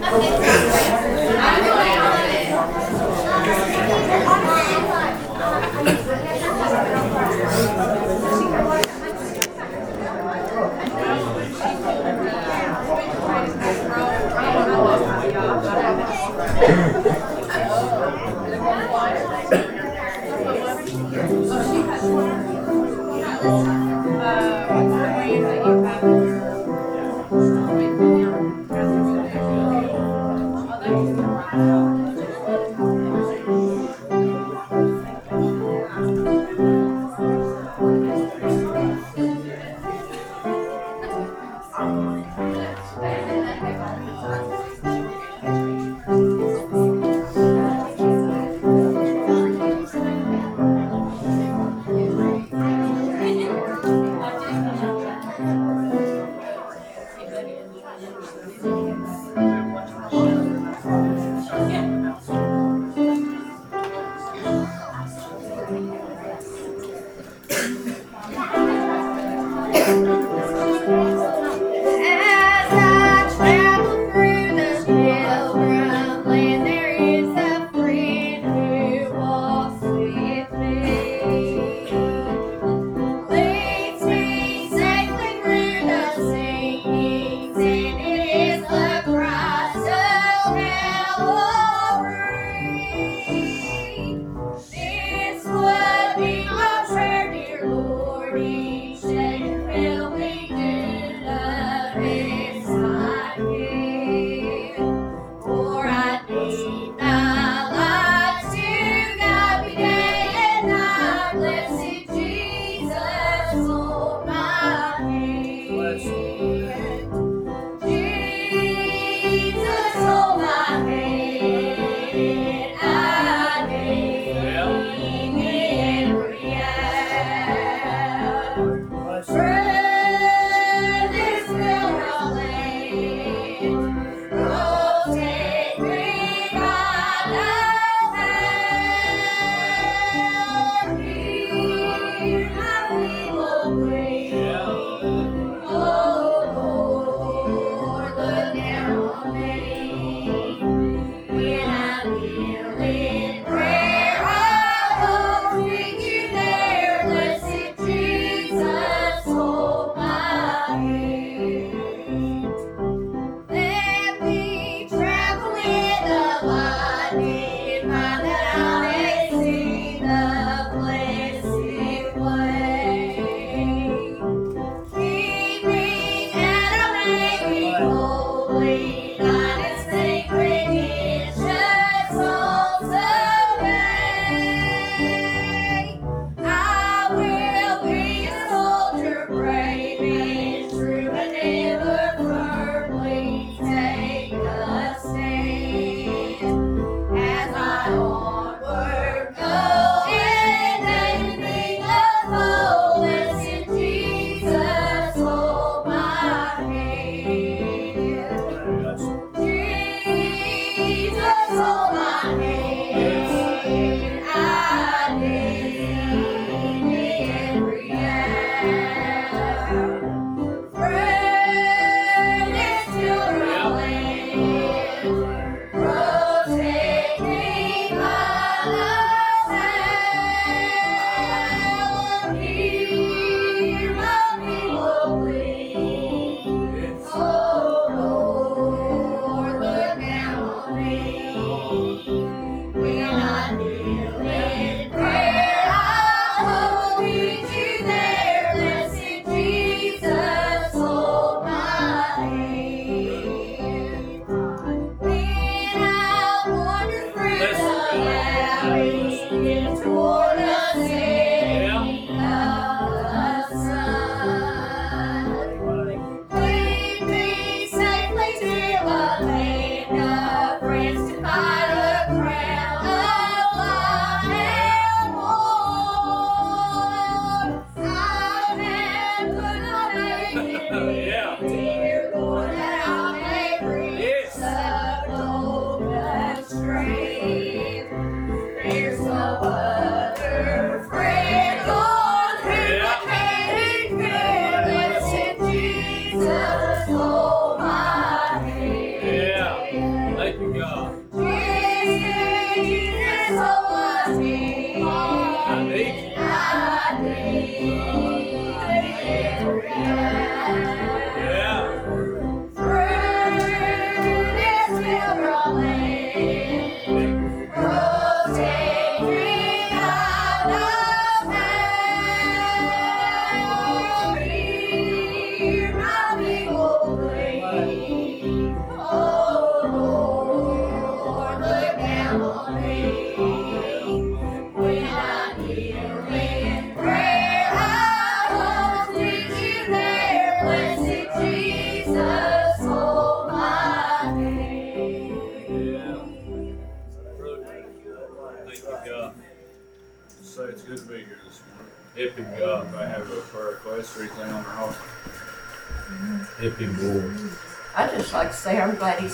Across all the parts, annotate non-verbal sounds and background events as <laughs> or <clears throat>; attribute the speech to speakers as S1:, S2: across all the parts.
S1: 아니요.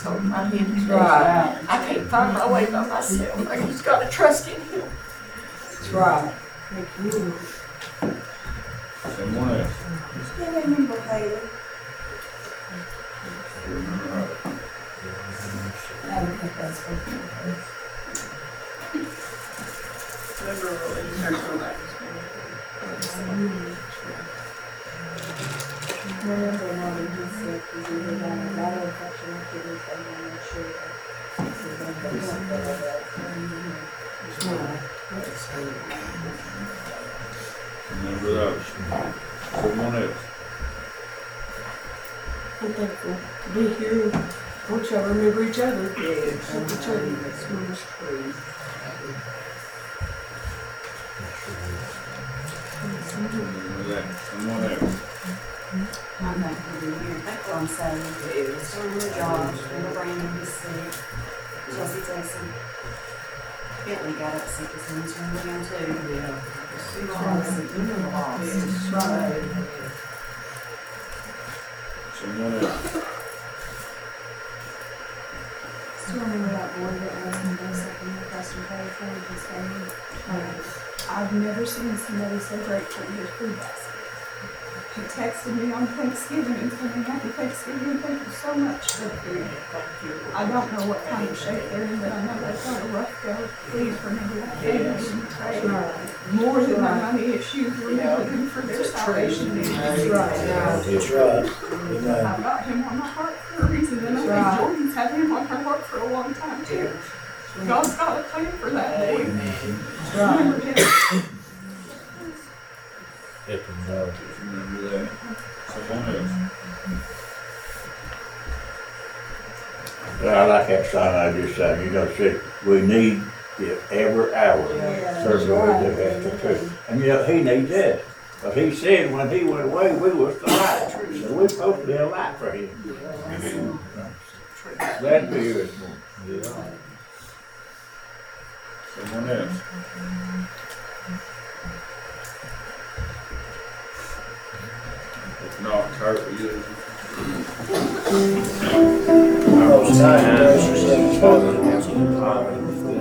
S1: Holding my hand today.
S2: Right.
S1: I can't find my way by myself. I just gotta trust in him.
S2: That's right. Thank you.
S3: someone else.
S2: Still remember Haley? I don't think that's what
S1: Remember, really, you heard from that.
S2: Remember when he said, because he was on a lot of infection with kidneys, they wanted to sure that. So then they went for that.
S3: Remember those. Someone else.
S2: I'm thankful to be here. Don't y'all remember each other? Yeah. Help each other. That's true.
S3: Remember that. Someone else.
S4: I'm not gonna be here. That's what I'm saying. Summer, Josh, Bill Brandon, he's sick. Chelsea Jason. Bentley got up sick this morning, so we're down too.
S2: Yeah.
S4: We lost, we were lost.
S2: Right.
S3: Someone else.
S2: Still remember that boy that was in the second year foster care for his family. I've never seen somebody so grateful in his food basket. He texted me on Thanksgiving and me happy Thanksgiving, thank you so much for the food. I don't know what kind of shape they're in, but I know they've got a rough go. Please remember that family and pray more than my money issues, remember them for their salvation.
S5: That's right. Amen.
S2: I've got him on my heart for a reason, and I think
S1: Right.
S2: Jordan's had him on her heart for a long time too. God's got a plan for that boy. Remember him.
S6: Hip him, God.
S3: Remember that. Someone else.
S5: I like that sign I just said, you know, said, we need it every hour. Serve the Lord, that's the truth. And you know, he needs that. But he said when he went away, we was the light. So we're supposed to be a light for him. Glad to be here this morning.
S6: Yeah.
S3: Someone else. If not, Kurt, will you?
S5: Gracious Heavenly Father, council of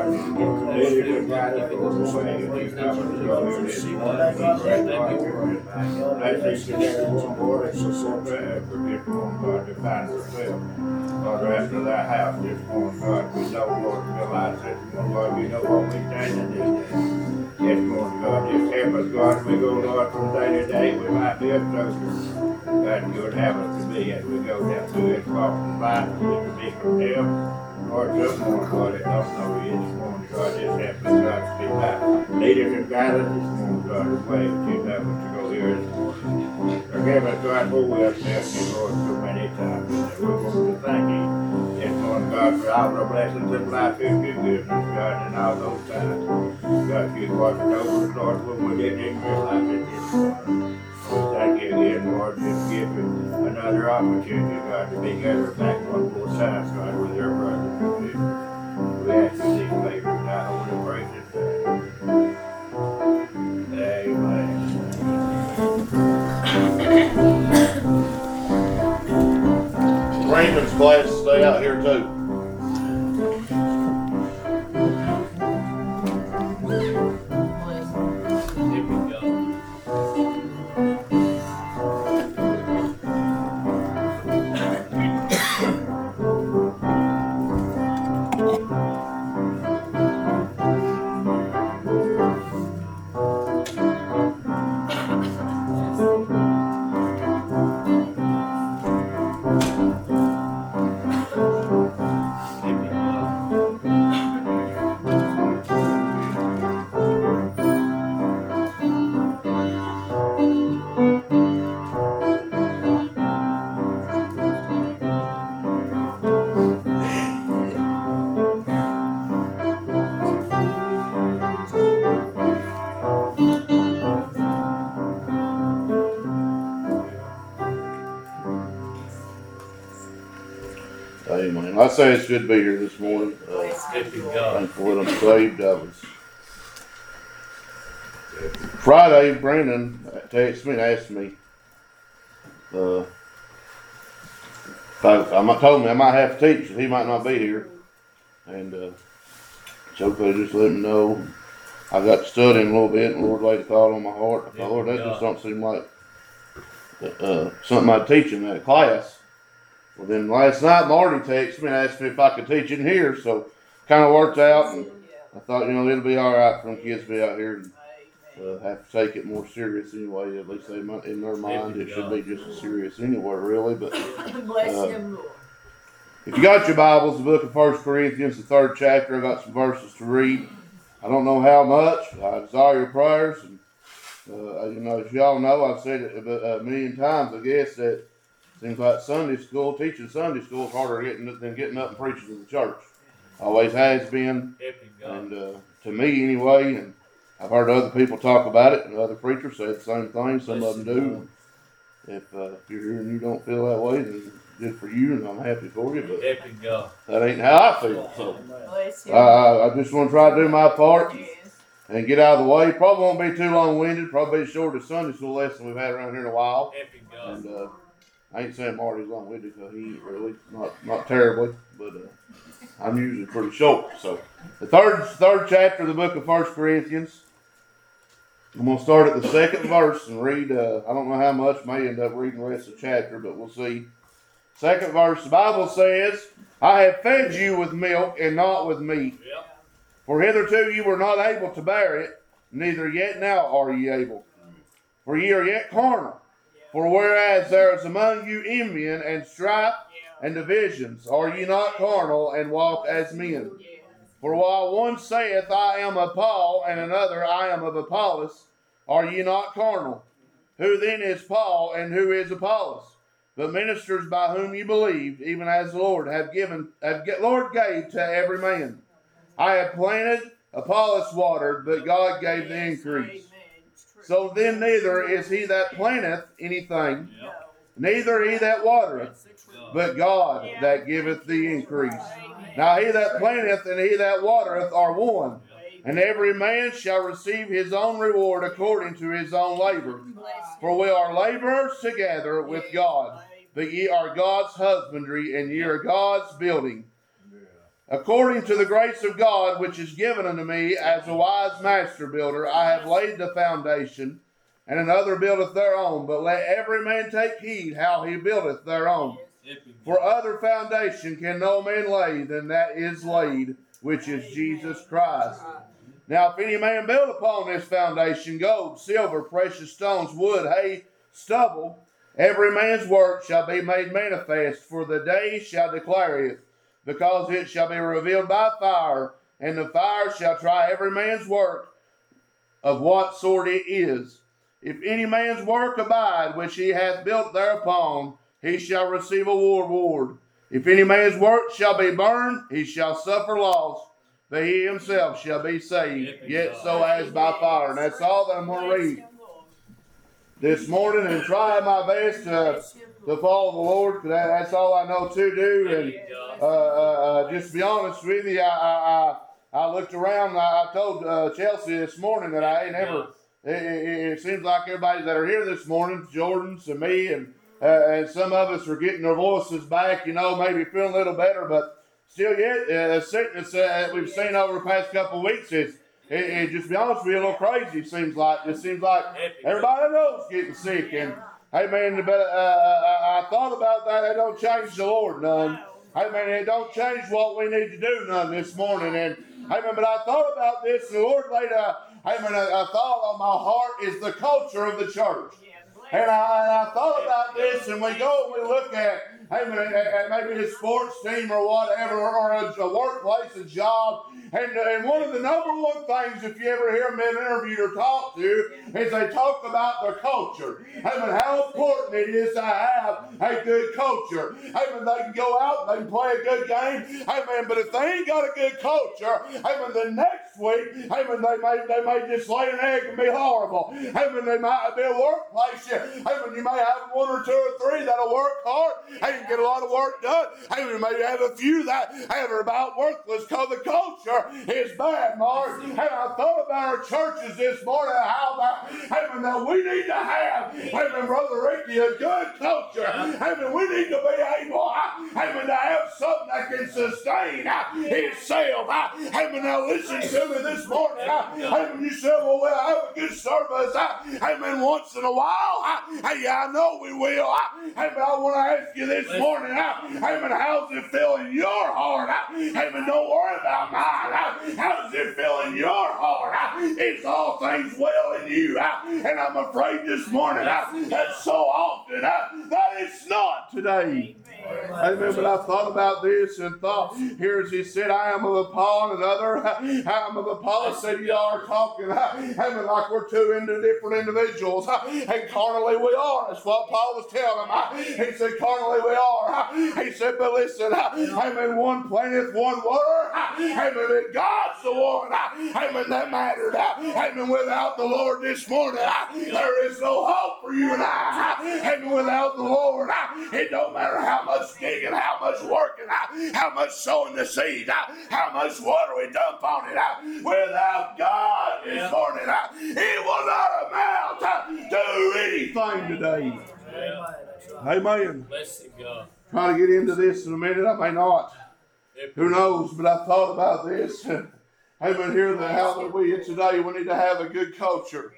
S6: thank you this, this. God, that we start,
S3: Lord, after that house, this morning, God, we know, Lord, realize that, Lord, we know what we stand in need of. Yes, Lord, God, just help us, God, we go, Lord, from day to day, we might be a closer. God, you would have us to be as we go down through this walk of life, we can be from Him.
S5: Lord, some more, God, that don't know you this morning, just help us, God, to be back. Lead us and guide us this morning, God, the way that you have us to go here this morning. Forgive God, for we have left you, Lord, so many times. And we want to thank you this morning, God, for all the blessings of life you've given us, God, and all those times. God, you've watched over us, Lord, when we didn't realize it this morning. Lord, just give another opportunity, God, to be gathered back one more time, God, with your brothers and sisters. We ask you these favors in the precious name. Amen. <coughs>
S7: Raymond's glad to stay out here too. Say it should be here this morning. Uh,
S8: Here we go.
S7: thankful that I'm saved. I was Friday. Brandon texted me and asked me. Uh, I, told me I might have to teach. He might not be here, and uh, it's okay. Just let me know. I got to studying a little bit, and the Lord laid a thought on my heart. I thought, Lord, that just don't seem like uh, something I'd teach in that class. Well, then last night Marty texted me and asked me if I could teach in here, so kind of worked out. And I thought, you know, it'll be all right for them kids to be out here and uh, have to take it more serious anyway. At least they might, in their mind, it should be just as serious anywhere, really. But <laughs>
S9: Bless
S7: Uh,
S9: him, Lord.
S7: if you got your Bibles, the book of First Corinthians, the third chapter, I got some verses to read. I don't know how much. I desire your prayers. And, uh, you know, as y'all know, I've said it a, a million times, I guess, that seems like Sunday school, teaching Sunday school is harder getting, than getting up and preaching in the church. Always has been.
S8: Here we go.
S7: And uh, to me, anyway, and I've heard other people talk about it, and other preachers say the same thing. Some of them do. If, uh, if you're here and you don't feel that way, then good for you, and I'm happy for you. But
S8: Here we go.
S7: that ain't how I feel. So
S9: Bless
S7: uh, I just want to try to do my part and get out of the way. Probably won't be too long winded. Probably be the shortest Sunday school lesson we've had around here in a while.
S8: Here we go.
S7: And uh, I ain't saying Marty's long winded because he ain't really not not terribly, but uh, I'm usually pretty short. So the third third chapter of the book of First Corinthians. I'm gonna start at the second verse and read. Uh, I don't know how much. May end up reading the rest of the chapter, but we'll see. Second verse. The Bible says, "I have fed you with milk and not with meat,
S8: Yep.
S7: for hitherto you were not able to bear it, neither yet now are ye able. For ye are yet carnal. For whereas there is among you envying and strife and divisions, are ye not carnal and walk as men? For while one saith, I am of Paul, and another, I am of Apollos, are ye not carnal? Who then is Paul, and who is Apollos? But ministers by whom you believed, even as the Lord have given, have, Lord gave to every man. I have planted, Apollos watered, but God gave the increase. So then neither is he that planteth anything, neither he that watereth, but God that giveth the increase. Now he that planteth and he that watereth are one, and every man shall receive his own reward according to his own labor. For we are laborers together with God, but ye are God's husbandry, and ye are God's building. According to the grace of God which is given unto me as a wise master builder, I have laid the foundation, and another buildeth thereon. But let every man take heed how he buildeth thereon. For other foundation can no man lay than that is laid, which is Jesus Christ. Now, if any man build upon this foundation gold, silver, precious stones, wood, hay, stubble, every man's work shall be made manifest, for the day shall declare it, because it shall be revealed by fire, and the fire shall try every man's work of what sort it is. If any man's work abide which he hath built thereupon, he shall receive a reward. If any man's work shall be burned, he shall suffer loss, but he himself shall be saved, yet so as by fire. And that's all that I'm going to read this morning and try my best to, to follow the Lord. that, that's all I know to do. And uh, uh, uh, just to be honest with you, I, I, I, I looked around. I, I told uh, Chelsea this morning that I ain't ever. It, it, it seems like everybody that are here this morning, Jordan's and me, and uh, and some of us are getting their voices back. You know, maybe feeling a little better, but still, yet uh, the sickness uh, that we've seen over the past couple of weeks is. It, it just to be honest with you, a little crazy. Seems like it seems like everybody I know is getting sick, and hey man, but uh, I, I thought about that. It don't change the Lord none. Hey man, it don't change what we need to do none this morning. And hey man, but I thought about this, and the Lord laid a hey man, a, a thought on my heart is the culture of the church. And I, and I thought about this, and we go and we look at, at, at maybe a sports team or whatever, or a, a workplace, a job. And, uh, and one of the number one things, if you ever hear them interviewed or talked to, is they talk about their culture. Man, how important it is to have a good culture. Man, they can go out and they can play a good game. Man, but if they ain't got a good culture, man, the next week, man, they may, they may just lay an egg and be horrible. Man, they might be a workplace. Man, you may have one or two or three that'll work hard. Hey, get a lot of work done. Hey, you may have a few that hey, are about worthless because the culture is bad, Mark. And I thought about our churches this morning, how that, hey, man, that we need to have, hey, Brother Rickey, a good culture. Hey, we need to be able, hey, to have something that can sustain itself. Hey, now listen to me this morning. Hey, you said, well, we'll have a good service. Hey, once in a while. Hey, I know we will. Hey, I want to ask you this morning. uh, Hey, man, how's it feel in your heart? Man, don't worry about mine. How does it feel in your heart? It's all things well in you. And I'm afraid this morning that so often that it's not today. Amen. But I thought about this and thought, here as he said, I am of Paul, and another, I am of Apollos. Said y'all are talking, amen, like we're two into different individuals. And carnally we are. That's what Paul was telling them. He said, carnally we are. He said, but listen, amen, one planteth, one water. Amen, but God's the one, amen, that mattered. Amen, without the Lord this morning, there is no hope for you and I. Amen, without the Lord, it don't matter how much digging, how much working, how much sowing the seed, how much water we dump on it. Without God this morning, it will not amount to anything today. Amen.
S8: Bless God.
S7: Try to get into this in a minute. I may not. Who knows? But I thought about this. <laughs> Amen. Here, the how that we today, we need to have a good culture.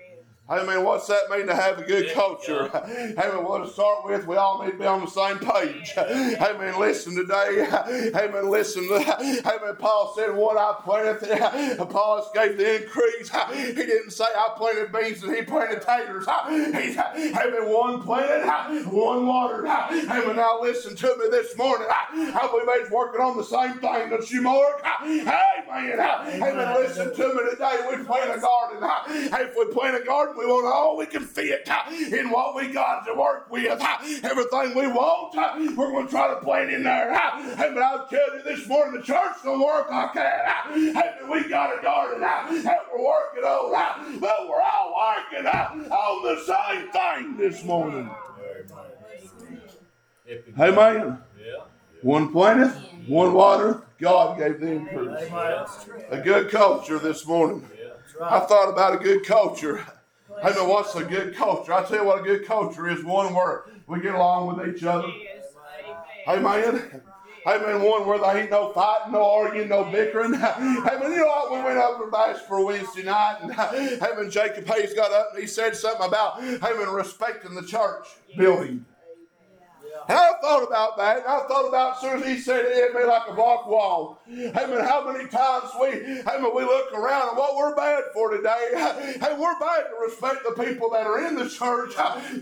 S7: Amen. What's that mean to have a good culture? <laughs> Hey, man, Well, to start with, we all need to be on the same page. Hey, man, Listen today. <laughs> Hey, man, Listen. <laughs> Hey, man, Paul said, What I planted, Apollos gave the increase. He didn't say I planted beans and he planted taters. Hey man, One planted, one watered. Amen. Now listen to me this morning. I believe he's working on the same thing that you, Mark. Hey, man, hey, man, Listen to me today. We plant a garden. Hey, If we plant a garden, we want all we can fit in what we got to work with. Everything we want, we're going to try to plant in there. Hey, But I'll tell you this morning, the church don't work like that. Amen. We got a garden that we're working on, but we're all working on the same thing this morning. Amen.
S8: Yeah.
S7: One planteth, one water. God gave the increase. A good culture this morning. I thought about a good culture. I know what's a good culture. I tell you what a good culture is. One where we get along with each other. Amen. Amen. One where there ain't no fighting, no arguing, no bickering. <laughs> Amen. You know what? We went up to Bass for Wednesday night, and <laughs> Amen. Jacob Hayes got up and he said something about Amen respecting the church building. And I thought about that. And I thought about as soon as he said it, it made like a block wall. Hey man, how many times we, hey man, we look around and what we're bad for today. Hey, we're bad to respect the people that are in the church,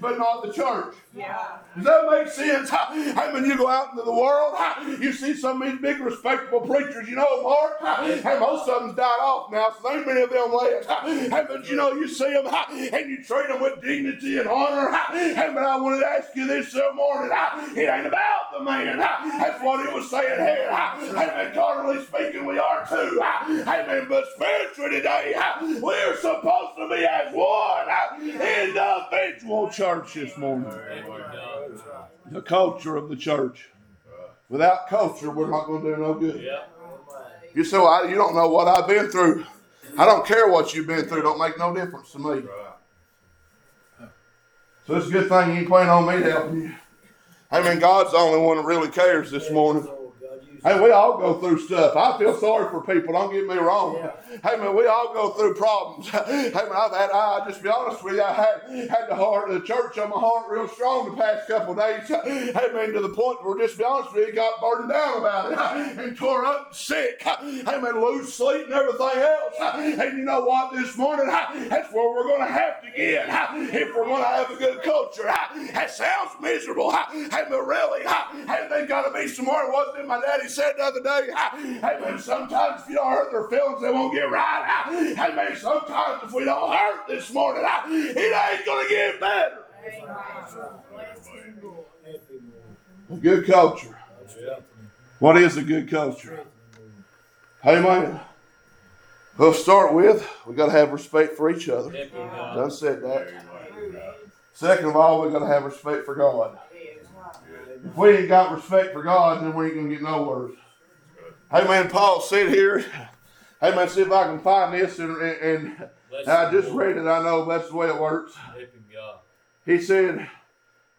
S7: but not the church. Yeah. Does that make sense? Hey, when you go out into the world, you see some of these big respectable preachers, you know, Mark, hey, most of them's died off now, so there ain't many of them left. Hey, but you know, you see them and you treat them with dignity and honor. Hey, but I wanted to ask you this this morning. It ain't about the man. That's what he was saying here. Amen. Carnally speaking, we are too. Amen. But spiritually today, we're supposed to be as one in the individual church this morning. The culture of the church. Without culture, we're not going to do no good. You say, well, you don't know what I've been through. I don't care what you've been through. Don't make no difference to me. So it's a good thing you ain't playing on me helping you. I mean, God's the only one that really cares this morning. Hey, we all go through stuff. I feel sorry for people. Don't get me wrong. Hey, man, we all go through problems. <laughs> Hey, man, I've had, I just be honest with you, I had, had the heart of the church on my heart real strong the past couple days. <laughs> Hey, man, to the point where, just be honest with you, got burdened down about it <laughs> and tore up and sick. Hey, man, lose sleep and everything else. And you know what? This morning, that's where we're going to have to get if we're going to have a good culture. That sounds miserable. Hey, man, really, hey, they got to be some more. Wasn't it my daddy said the other day, hey man, sometimes if you don't hurt their feelings, they won't get right. Hey man, sometimes if we don't hurt this morning, it ain't gonna get better. A good culture. What is a good culture? Hey man. We'll start with we got to have respect for each other. Done said that. Second of all, we got to have respect for God. If we ain't got respect for God, then we ain't gonna get nowhere. Hey man, Paul said here. Hey man, see if I can find this, and, and, and I just read it. I know that's the way it works. He said,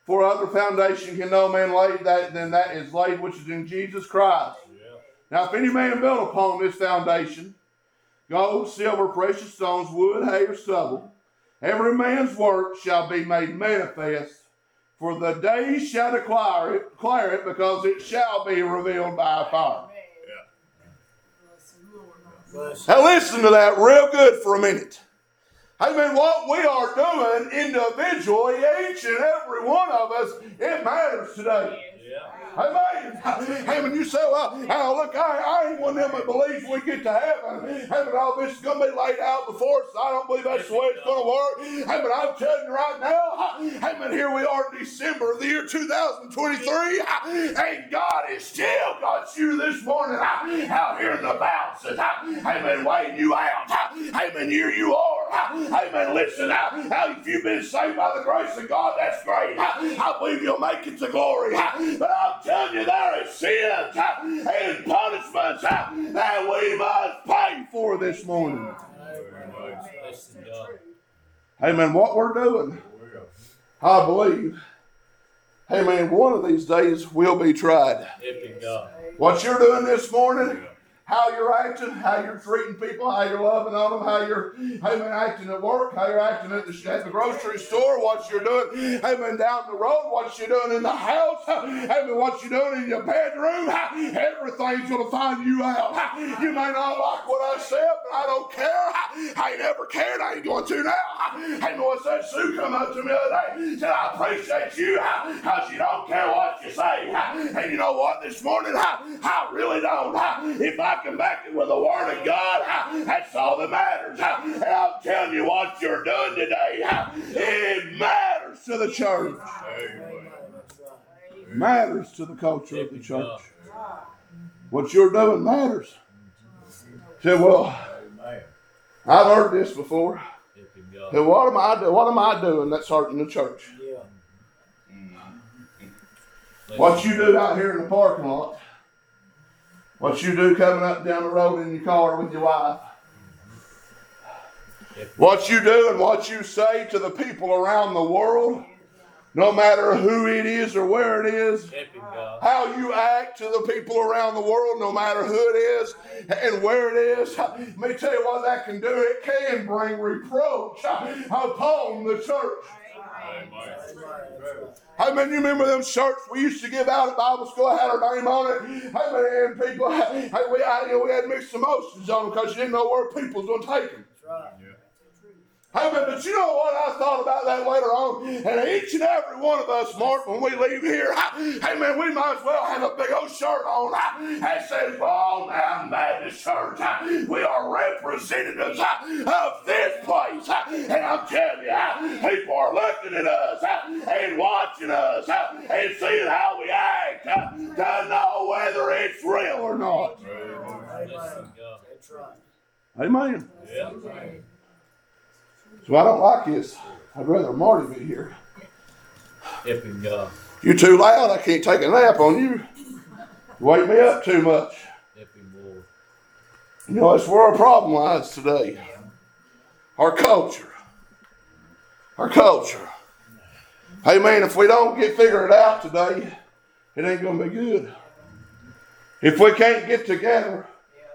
S7: "For other foundation can no man lay that than that is laid, which is in Jesus Christ." Now, if any man build upon this foundation, gold, silver, precious stones, wood, hay, or stubble, every man's work shall be made manifest for the day shall declare it, declare it because it shall be revealed by fire. Now listen to that real good for a minute. Amen. What we are doing individually, each and every one of us, it matters today. Amen. Amen. You say, well, oh, look, I, I ain't one of them that believes we get to heaven. Amen. All this is going to be laid out before us. I don't believe that's the way it's going to work. Amen. I'm telling you right now, amen. Here we are in December of the year 2023, and God is still got you this morning uh, out here in the bounces. Uh, amen. Weighing you out. Uh, amen. Here you are. Amen. Listen, if you've been saved by the grace of God, that's great. I believe you'll make it to glory. But I'm telling you, there is sins and punishments that we must pay for this morning. Amen. What we're doing, I believe, amen, one of these days we'll be tried. What you're doing this morning, how you're acting, how you're treating people, how you're loving on them, how you're, acting at work, how you're acting at the, at the grocery store, what you're doing, man, down the road, what you're doing in the house, man, what you're doing in your bedroom, everything's gonna find you out. You may not like what I said, but I don't care. I ain't ever cared. I ain't going to now. Hey, know what said? Sue come up to me the other day, said, I appreciate you, because you don't care what you say. And you know what? This morning, I, I really don't. If I can back it with the Word of God, that's all that matters. And I'm telling you what you're doing today, it matters to the church. Matters to the culture of the church. What you're doing matters. Say, well, I've heard this before. Say, what am I doing? What am I doing that's hurting the church? What you do out here in the parking lot, what you do coming up down the road in your car with your wife, what you do and what you say to the people around the world, no matter who it is or where it is, how you act to the people around the world, no matter who it is and where it is. Let me tell you what that can do. It can bring reproach upon the church. How many you remember them shirts we used to give out at Bible school? I had our name on it. How many people? <laughs> Hey, we, had, you know, we had mixed emotions on them because you didn't know where people was going to take them. Hey man, but you know what I thought about that later on? And each and every one of us, Mark, when we leave here, <laughs> hey man, we might as well have a big old shirt on <laughs> that says Ball Mountain Baptist Church. We are representatives <laughs> of this place. And I'm telling you, people are looking at us and watching us and seeing how we act to know whether it's real or not.
S8: That's right.
S7: Amen. So I don't like this. I'd rather Marty be here.
S8: Helping God.
S7: You're too loud. I can't take a nap on you. You wake me up too much. You know, that's where our problem lies today. Our culture. Our culture. Hey, man, if we don't get figured out today, it ain't going to be good. If we can't get together,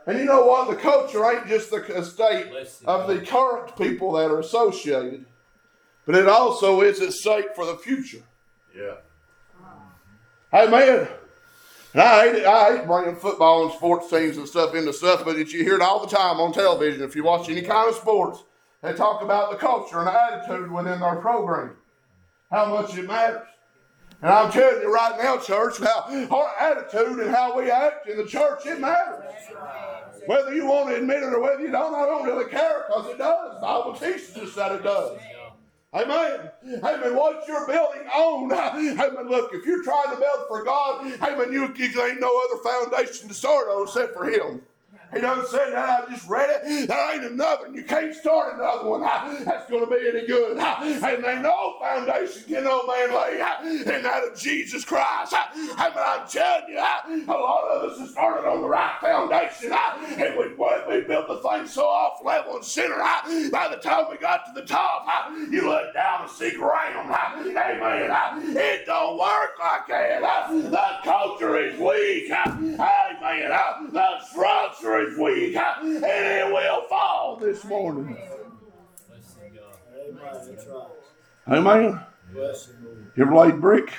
S7: and you know what? The culture ain't just the state of the current people that are associated, but it also is its sake for the future.
S5: Yeah.
S7: Hey, man. And I hate it. I hate bringing football and sports teams and stuff into stuff, but you hear it all the time on television. If you watch any kind of sports, they talk about the culture and the attitude within our program, how much it matters. And I'm telling you right now, church, how our attitude and how we act in the church, it matters. Whether you want to admit it or whether you don't, I don't really care because it does. The Bible teaches us that it does. Amen. Amen. What you're building on. <laughs> Amen. Look, if you're trying to build for God, amen, you, you ain't no other foundation to start on except for Him. He doesn't say that. I just read it. That ain't another. You can't start another one. That's going to be any good. And there no foundation can no man lay in that of Jesus Christ. I'm telling you, a lot of us have started on the right foundation. And we, we built the thing so off level and center. By the time we got to the top, you look down and see ground. Amen. It don't work like that. The culture is weak. Amen. The structure is weak. <laughs> And it will fall this morning.
S5: Amen.
S7: Amen.
S5: Bless him, Lord.
S7: You ever laid brick?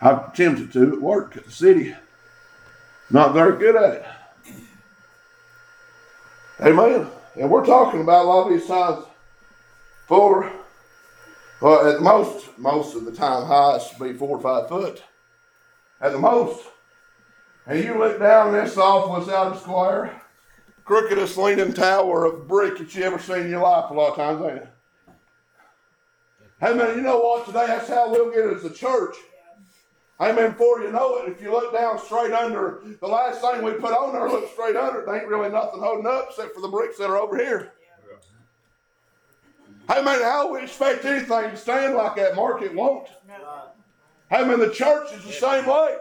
S7: I've attempted to at work at the city. Not very good at it. Amen. And we're talking about a lot of these times four, well, at the most, most of the time, to be four or five foot. At the most. And you look down this off out of square, crookedest leaning tower of brick that you ever seen in your life a lot of times, ain't it? Hey man, you know what? Today that's how we'll get it as a church. Amen. Before you know it, if you look down straight under, the last thing we put on there, look straight under, it ain't really nothing holding up except for the bricks that are over here. Hey man, how we expect anything to stand like that? Mark, it won't. Hey man, the church is the same way.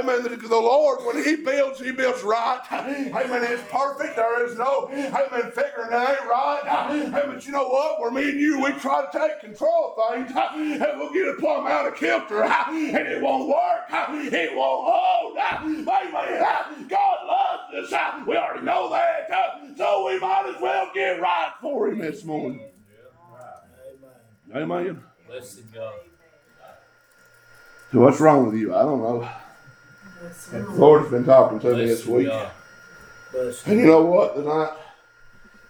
S7: Man, the, Lord, when He builds, He builds right. Amen. it's perfect. There is no, amen, figuring that ain't right. Amen. but you know what? Where me and you, we try to take control of things, and we'll get a plumb out of kilter, and it won't work. It won't hold. Man, God loves us. We already know that. So we might as well get right for Him this morning.
S5: Amen.
S7: Amen.
S8: Blessing God.
S7: So what's wrong with you? I don't know. The Lord's been talking to me this week. And you know what? Tonight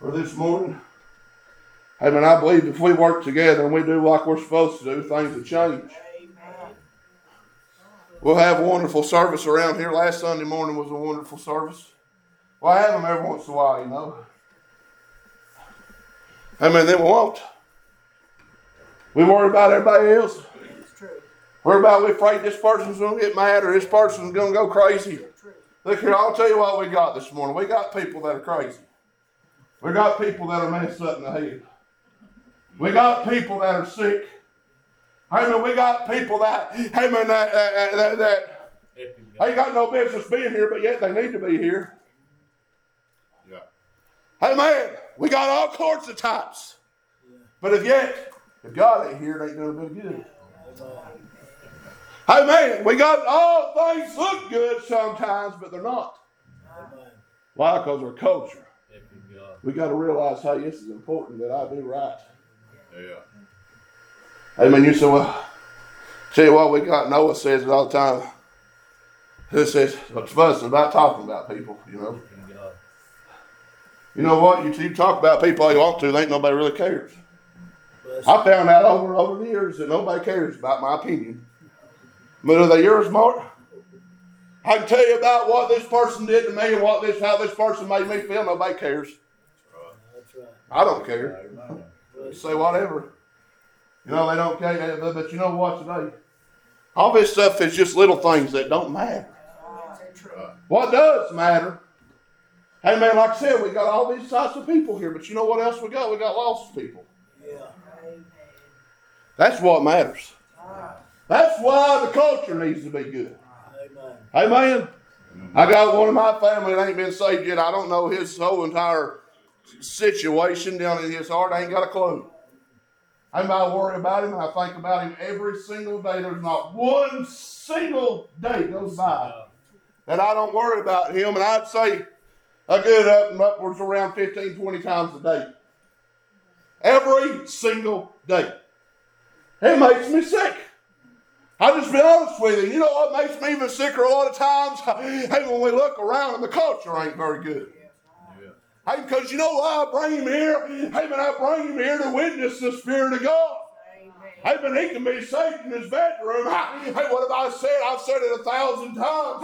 S7: or this morning, hey man, I believe if we work together and we do like we're supposed to do, things will change. We'll have a wonderful service around here. Last Sunday morning was a wonderful service. Well, I have them every once in a while, you know. I mean, then we won't. We worry about everybody else. Worry about we afraid this person's going to get mad or this person's going to go crazy. Look here, I'll tell you what we got this morning. We got people that are crazy. We got people that are messed up in the head. We got people that are sick. Hey man, we got people that, hey man, that, that, that, that ain't got no business being here, but yet they need to be here.
S5: Yeah.
S7: Hey man, we got all sorts of types. But if yet, if God ain't here, it ain't gonna be good. Hey man, we got all things look good sometimes, but they're not.
S5: Amen.
S7: Why? Because our culture. We got to realize, hey, this is important that I do right.
S5: Yeah.
S7: Hey man, you say, well, tell you what, we got Noah says it all the time. He says, what's about talking about people, you know. You know what? You, you talk about people all you want to, ain't nobody really cares. I found out over over the years that nobody cares about my opinion. But are they yours, Mark? I can tell you about what this person did to me and what this how this person made me feel. Nobody cares.
S6: That's right.
S7: I don't care. Say whatever. You know they don't care. But but you know what today? All this stuff is just little things that don't matter. What does matter? Hey man, like I said, we got all these types of people here, but you know what else we got? We got lost people.
S6: Yeah.
S7: That's what matters. That's why the culture needs to be good.
S6: Amen.
S7: Amen. I got one of my family that ain't been saved yet. I don't know his whole entire situation down in his heart. I ain't got a clue. I'm not worried about him. I think about him every single day. There's not one single day goes by that I don't worry about him. And I'd say a good up and upwards around 15, 20 times a day. Every single day. It makes me sick. I'll just be honest with you. You know what makes me even sicker a lot of times? <laughs> Hey, when we look around and the culture ain't very good. Hey, because you know why I bring him here? Hey, man, I bring him here to witness the Spirit of God. Hey, but he can be safe in his bedroom. Hey, what have I said? I've said it a thousand times.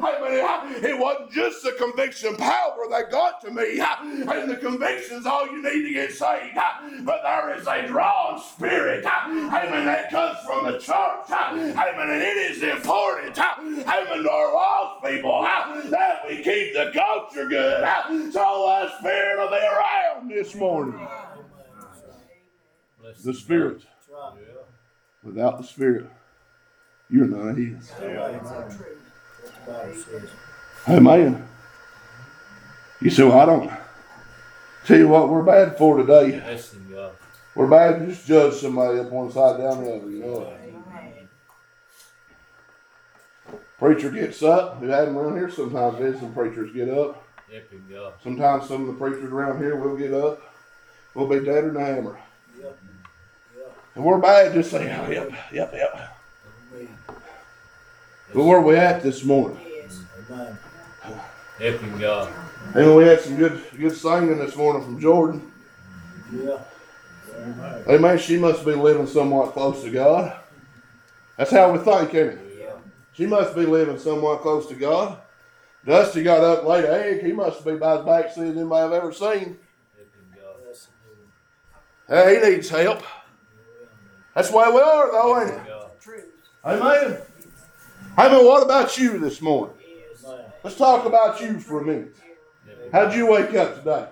S7: Hey, it wasn't just the conviction power that got to me. And the conviction's all you need to get saved. But there is a drawn spirit. Hey, man, that comes from the church. Hey, and it is important. Hey, man, to our lost people that we keep the culture good. So the spirit will be around this morning. The spirit.
S6: That's right.
S7: Without the Spirit, you're none of His.
S6: That's what the Bible says.
S7: Amen. You say, well, I don't. Tell you what, we're bad for today.
S8: Bless.
S7: We're bad to just judge somebody up one side down the other. You know. Preacher gets up. We had them around here sometimes. Did some preachers get up?
S8: Help him, God.
S7: Sometimes some of the preachers around here will get up. We'll be deader than a hammer.
S6: Yep.
S7: And we're bad just say, oh, yep, yep, yep. But where we at this morning?
S6: Amen.
S8: Help God.
S7: And we had some good good singing this morning from Jordan.
S6: Yeah.
S7: Amen. She must be living somewhat close to God. That's how we think, ain't it?
S6: Yeah.
S7: She must be living somewhat close to God. Dusty got up laid an egg. He must be about as backslid as anybody I've ever seen.
S8: Help God.
S7: Hey, he needs help. That's why we are, though, ain't it? Amen. Amen. What about you this morning? Let's talk about you for a minute. How'd you wake up today?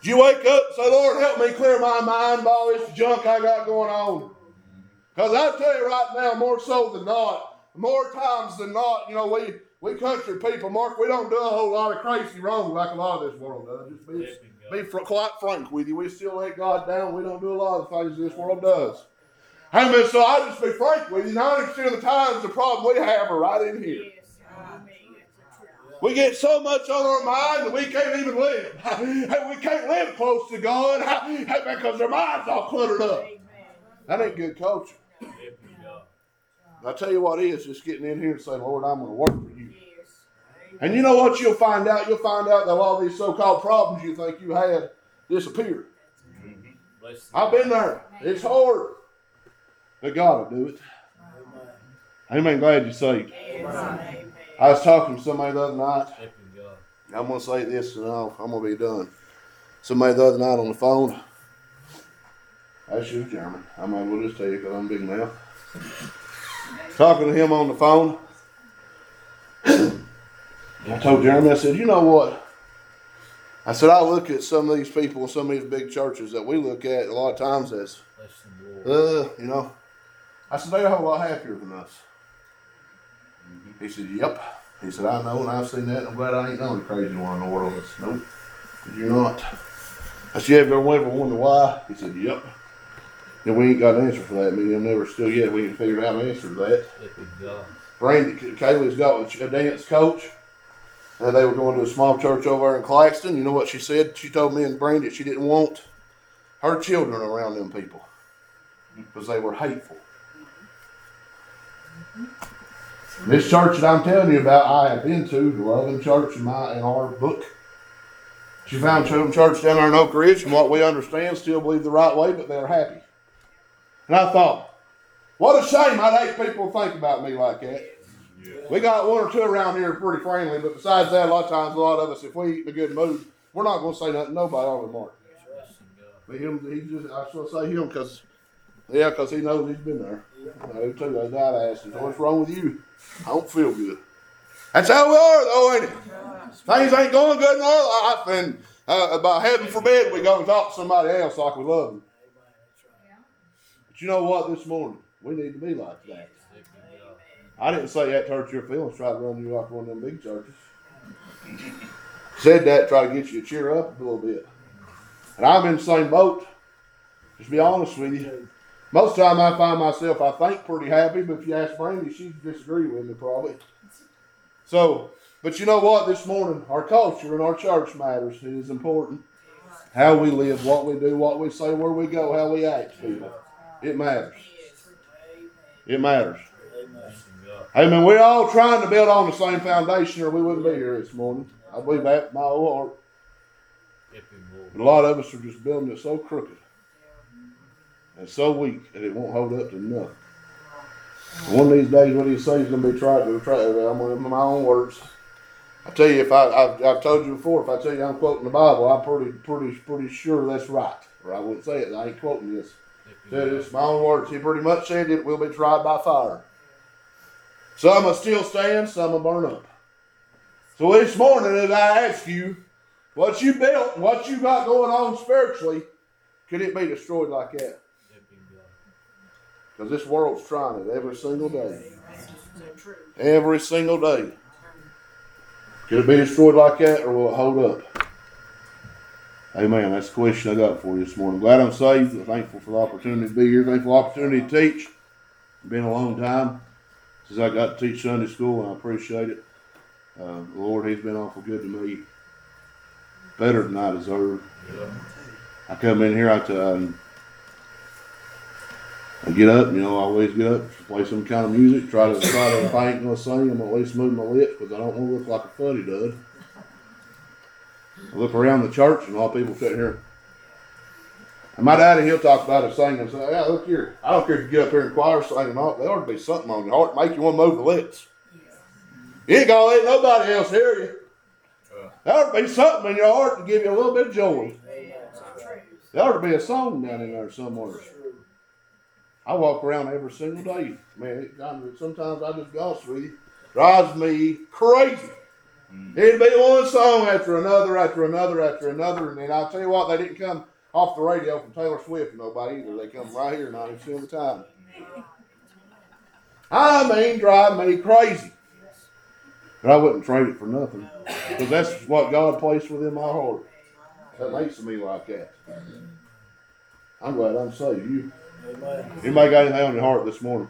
S7: Did you wake up and say, Lord, help me clear my mind of all this junk I got going on? Because I tell you right now, more so than not, more times than not, you know, we, we country people, Mark, we don't do a whole lot of crazy wrong like a lot of this world does. Just be. Be fr- quite frank with you. We still let God down. We don't do a lot of the things this world does. Amen. So I just be frank with you. 90% of the times, the problem we have are right in here. We get so much on our mind that we can't even live. <laughs> We can't live close to God <laughs> because our mind's all cluttered up. That ain't good culture. I tell you what is just getting in here and saying, Lord, I'm going to work for you. And you know what you'll find out? You'll find out that a lot of these so-called problems you think you had disappear.
S8: Bless him. Mm-hmm.
S7: I've been there. It's hard. But God will do it.
S6: Amen.
S7: Amen. Glad you're saved. I was talking to somebody the other night.
S8: Help him, God.
S7: I'm gonna say this and I'll, I'm gonna be done. Somebody the other night on the phone. That's you, Jeremy. I might as well just tell you because I'm big mouth. Talking to him on the phone. <clears throat> I told Jeremy, I said, you know what? I said, I look at some of these people in some of these big churches that we look at a lot of times as,
S8: Bless him, Lord.
S7: uh, you know. I said, they're a whole lot happier than us. He said, Yep. He said, I know, and I've seen that, and I'm glad I ain't the only crazy one in the world. I said, Nope, you're not. I said, You ever ever wonder why? He said, Yep. And we ain't got an answer for that. Me and him never still yet. We ain't figured out an answer to that.
S8: Help him, God.
S7: Brandy, Kaylee's got a dance coach, and they were going to a small church over there in Claxton. You know what she said? She told me and Brandy that she didn't want her children around them people because they were hateful. Mm-hmm. This church that I'm telling you about, I have been to, the Loving Church in my in our book. She found Children Church down there in Oak Ridge, from what we understand, still believe the right way, but they're happy. And I thought, what a shame I'd hate people think about me like that. We got one or two around here pretty friendly, but besides that, a lot of times, a lot of us, if we eat in a good mood, we're not going to say nothing nobody nobody over Mark. But him, he just, I should say him because, yeah, because he knows he's been there. I do too. I asked him, what's wrong with you? I don't feel good. That's how we are, though, ain't it? Things ain't going good in our life, and uh, about heaven forbid we go and talk to somebody else like we love them. But you know what? This morning we need to be like that. I didn't say that to hurt your feelings. Try to run you off one of them big churches. Said that try to get you to cheer up a little bit. And I'm in the same boat. Just be honest with you. Most of the time I find myself, I think, pretty happy, but if you ask Brandy, she'd disagree with me probably. So, but you know what? This morning, our culture and our church matters. It is important. How we live, what we do, what we say, where we go, how we act, people. It matters. It matters. Amen. We're all trying to build on the same foundation, or we wouldn't be here this morning. I believe that my whole heart. But a lot of us are just building it so crooked and so weak that it won't hold up to nothing. One of these days, what he says is going to be tried to try. I'm going to my own words. I tell you, if I, I've, I've told you before, if I tell you I'm quoting the Bible, I'm pretty, pretty, pretty sure that's right. Or I wouldn't say it. I ain't quoting this. It's my own words. He pretty much said it will be tried by fire. Some will still stand, some will burn up. So this morning, as I ask you, what you built, what you got going on spiritually, could it be destroyed like that? Because this world's trying it every single day. Every single day. Could it be destroyed like that or will it hold up? Amen. That's the question I got for you this morning. Glad I'm saved. Thankful for the opportunity to be here. Thankful for the opportunity to teach. It's been a long time since I got to teach Sunday school, and I appreciate it. Uh, Lord, He's been awful good to me. Better than I deserve. I come in here, um, I get up, you know, I always get up, play some kind of music, try to try to if I gonna sing, I'm at least move my lips because I don't want to look like a fuddy dud. I look around the church and all people sitting here. And my daddy, he'll talk about it singing and say, Yeah, look here. I don't care if you get up here in choir singing not, there ought to be something on your heart to make you want to move the lips. You ain't gonna let nobody else hear you. Uh. There ought to be something in your heart to give you a little bit of joy. There ought to be a song down in there somewhere. I walk around every single day. Man, it, I, sometimes I just gossip with you. Drives me crazy. Mm. It'd be one song after another, after another, after another, and then I'll tell you what, they didn't come off the radio from Taylor Swift, nobody either. They come right here 90% of the time. I mean, drive me crazy. But I wouldn't trade it for nothing. Because that's what God placed within my heart. That makes me like that. I'm glad I'm saved. You, anybody got anything on your heart this morning?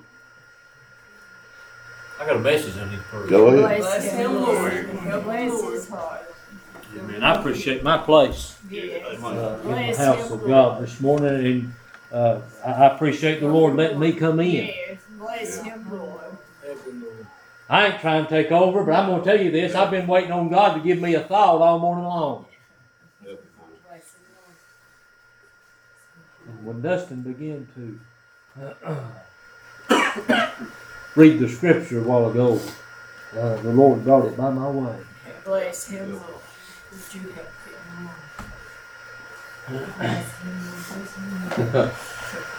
S8: I got a message I need to.
S7: Go ahead.
S9: Bless him, Lord. God bless his heart.
S10: Man, I appreciate my place
S9: Yes.
S10: uh, in the
S9: Bless
S10: house
S9: him,
S10: of
S9: Lord.
S10: God this morning, and uh, I I appreciate the Lord letting me come in.
S9: Yes. Bless him, Lord.
S6: Help him,
S10: I ain't trying to take over, but I'm going to tell you this: I've been waiting on God to give me a thought all morning long. And when Dustin began to <coughs> read the scripture a while ago, uh, the Lord brought it by my way.
S9: Bless him, Lord. Would you help him?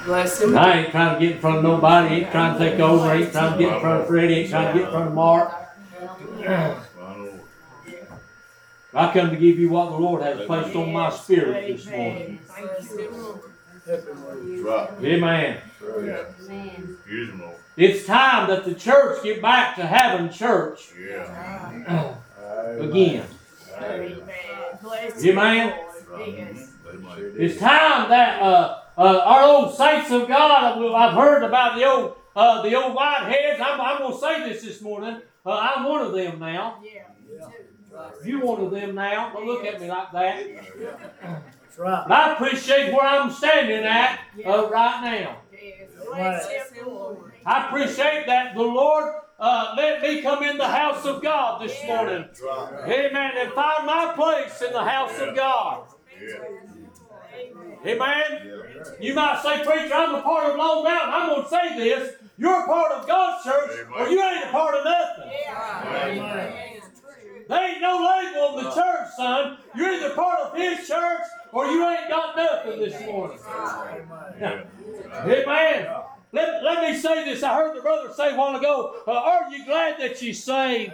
S9: Bless him.
S10: I ain't trying to get in front of nobody, ain't trying to take over, ain't trying to get in front of Freddie, ain't trying to get in front of Mark. I come to give you what the Lord has placed on my spirit this morning.
S9: Amen. Thank you, Lord.
S6: Help him, Lord.
S5: Right.
S10: Amen.
S4: Amen.
S5: Use them, Lord.
S10: It's time that the church get back to having church
S5: Yeah.
S10: again.
S9: Amen. Bless
S10: You
S9: him,
S10: man?
S9: Lord. Yes.
S10: It's time that uh, uh, our old saints of God. I've- heard about the old uh, the old whiteheads. I'm, I'm going to say this this morning. Uh, I'm one of them now.
S9: Yeah.
S10: You one of them now. Don't look at me like that.
S6: That's right.
S10: But I appreciate where I'm standing at uh, right now. I appreciate that the Lord uh, let me come in the house of God this morning. Amen. And find my place in the house of God. Amen. You might say, preacher, I'm a part of Long Mountain. I'm going to say this. You're a part of God's church, or you ain't a part of nothing. There ain't no label on the church, son. You're either part of His church, or you ain't got nothing this morning. Amen. Let, let me say this. I heard the brother say a while ago, uh, Are you glad that you saved?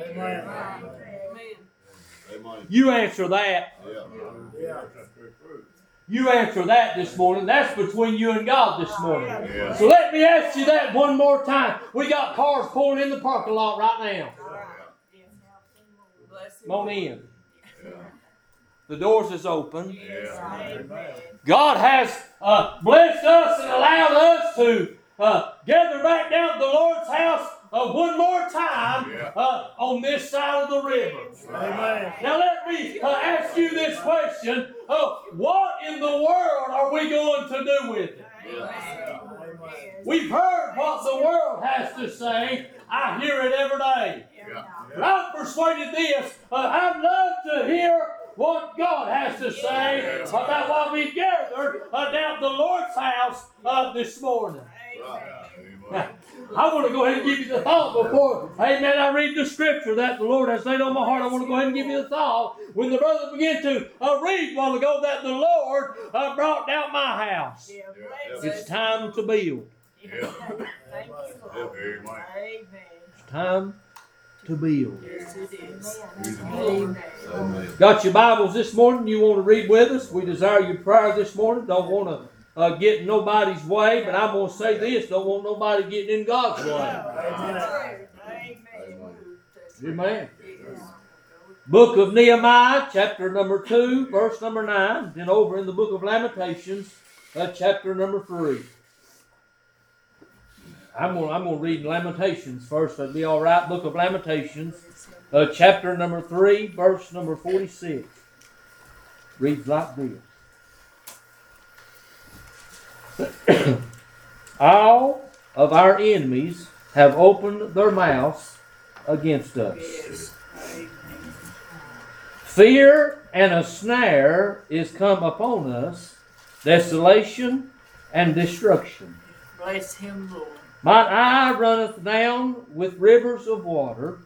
S10: You answer that.
S6: Yeah.
S10: You answer that this morning. That's between you and God this morning. So let me ask you that one more time. We got cars pulling in the parking lot right now. Come on in. The doors is open. God has uh, blessed us and allowed us to uh, gather back down to the Lord's house uh, one more time uh, on this side of the river.
S6: Amen.
S10: Now let me uh, ask you this question: uh, What in the world are we going to do with it? We've heard what the world has to say. I hear it every day. But I'm persuaded this. Uh, I'd love to hear what God has to say about what we gathered uh, down at the Lord's house uh, this morning. I want to go ahead and give you the thought before, amen, I read the scripture that the Lord has laid on my heart. I want to go ahead and give you the thought. When the brother began to uh, read a while ago that the Lord uh, brought down my house. <laughs> It's time to build. It's time to build. Got your Bibles this morning? You want to read with us? We desire your prayer this morning. Don't want to uh, get in nobody's way, but I'm going to say this: don't want nobody getting in God's way. Amen. Book of Nehemiah, chapter number two, verse number nine. Then over in the book of Lamentations, uh, chapter number three. I'm gonna, I'm gonna read Lamentations first. That'd be all right. Book of Lamentations, uh, chapter number three, verse number forty-six. Reads like this. All of our enemies have opened their mouths against us. Fear and a snare is come upon us, desolation and destruction.
S11: Bless him, Lord.
S10: Mine eye runneth down with rivers of water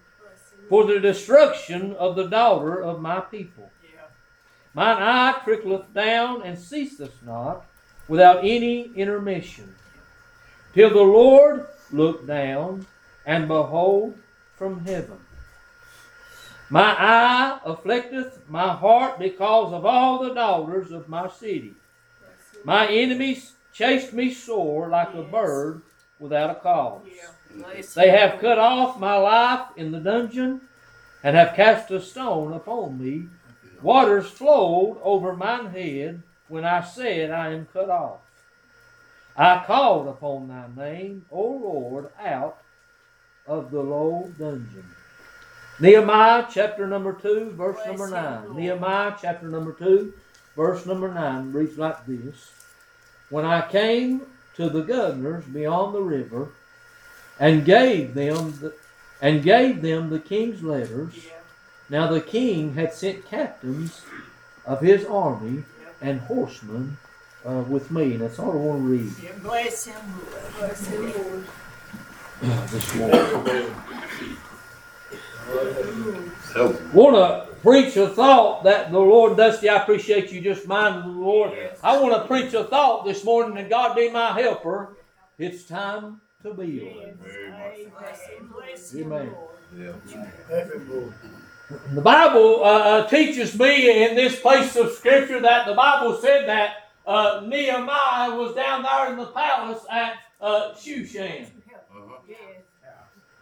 S10: for the destruction of the daughter of my people.
S11: Yeah.
S10: Mine eye trickleth down and ceaseth not without any intermission, till the Lord look down and behold from heaven. My eye afflicteth my heart because of all the daughters of my city. My enemies chased me sore like a bird without a cause.
S11: Yeah.
S10: They have cut off my life in the dungeon, and have cast a stone upon me. Waters flowed over mine head when I said, I am cut off. I called upon thy name, O Lord, out of the low dungeon. Nehemiah chapter number 2, verse
S11: Bless
S10: number 9.
S11: Lord.
S10: Nehemiah chapter number 2, verse number 9 reads like this When I came to the governors beyond the river, and gave them the, and gave them the king's letters.
S11: Yeah.
S10: Now the king had sent captains of his army and horsemen uh, with me, and that's all I want to read
S11: Yeah. Bless him, Lord. Bless him, Lord.
S10: this morning.
S5: So,
S10: Want to preach a thought that the Lord, Dusty, I appreciate you just minding the Lord. I want to preach a thought this morning, and God be my helper. It's time to build.
S11: Amen. Bless him,
S10: Amen.
S11: Lord.
S6: Help him, Lord.
S10: The Bible uh, uh, teaches me in this place of Scripture that the Bible said that uh, Nehemiah was down there in the palace at uh, Shushan.
S11: Yes.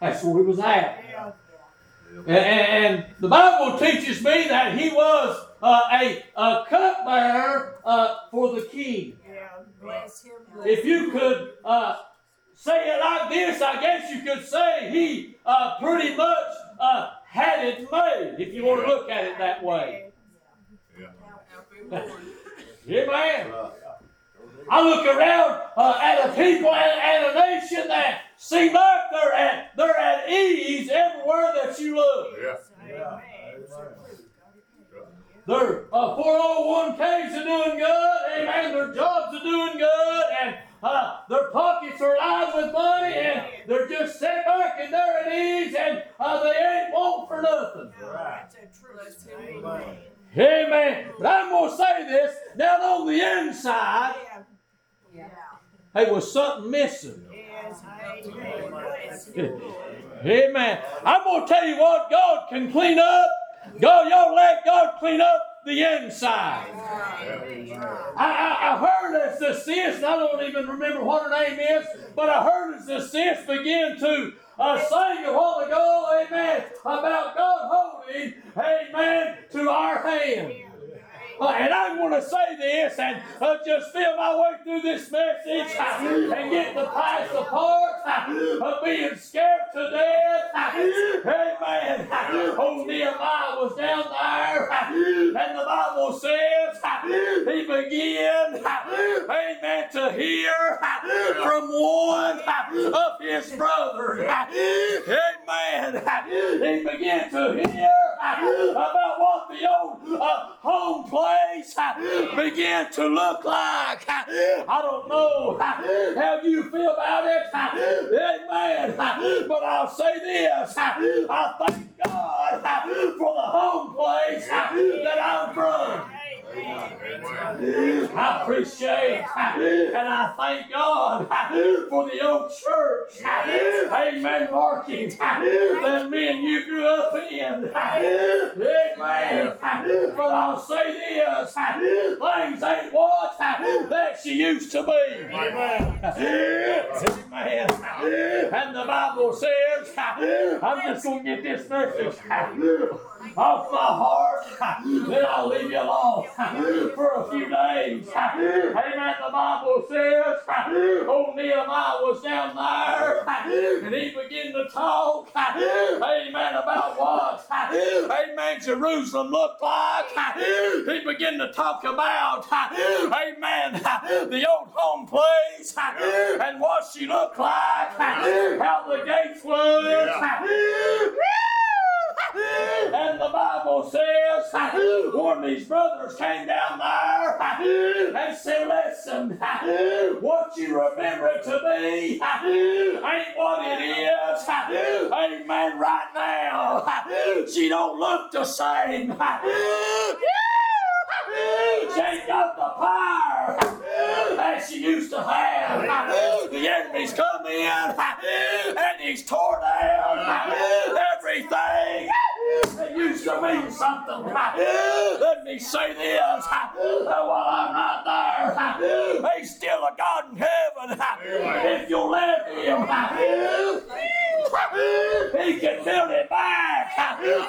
S10: That's where he was at. And, and the Bible teaches me that he was uh, a, a cupbearer uh, for the king.
S11: Yeah. Bless him, Lord.
S10: If you could uh, say it like this, I guess you could say he uh, pretty much uh, had it made, if you want to look at it that way.
S11: Yeah, him, Lord.
S10: Amen. I look around uh, at a people and, and a nation that seem like they're at they're at ease everywhere that you look.
S11: Amen.
S10: Their uh, 401ks are doing good, amen. Their jobs are doing good, and uh, their pockets are lined with money, and they're just sitting back and they're at ease, and uh, they ain't want for nothing.
S11: That's Amen.
S10: Amen. But I'm going to say this down on the inside,
S11: Yeah.
S10: there was something missing.
S11: Amen.
S10: I'm going to tell you what God can clean up. God, y'all let God clean up the inside. I, I, I heard as the sis, I don't even remember what her name is, but I heard as the sis begin to uh, sing a while ago, amen, about God holding, amen, to our hand. Uh, and I'm going to say this and uh, just feel my way through this message uh, and get the past the part uh, of being scared to death. Uh, amen. Uh, oh, Nehemiah was down there, uh, and the Bible says he began, amen, to hear from one of his brothers. Amen. He began to hear about what the old home place uh, began to look like. Uh, I don't know uh, how you feel about it. Amen. But I'll say this. I thank God for the home place that I'm from. I appreciate and I thank God for the old church. Amen. Marking that me and you grew up in. Amen. But I'll say this things ain't what that she used to be. Amen. And the Bible says, I'm just going to get this message off my heart, then I'll leave you alone for a few days. Amen. The Bible says, old Nehemiah was down there and he began to talk, amen, about what, amen, Jerusalem looked like. He began to talk about, amen, the old home place and what she looked like, how the gates was. And the Bible says, when these brothers came down there and said, Listen, what you remember it to be ain't what it is. Amen. Right now, she don't look the same. She ain't got the power that she used to have. The enemy's come in and he's torn down everything that used to mean something. Let me say this while I'm not there, he's still a God in heaven. If you'll let him, he can build it back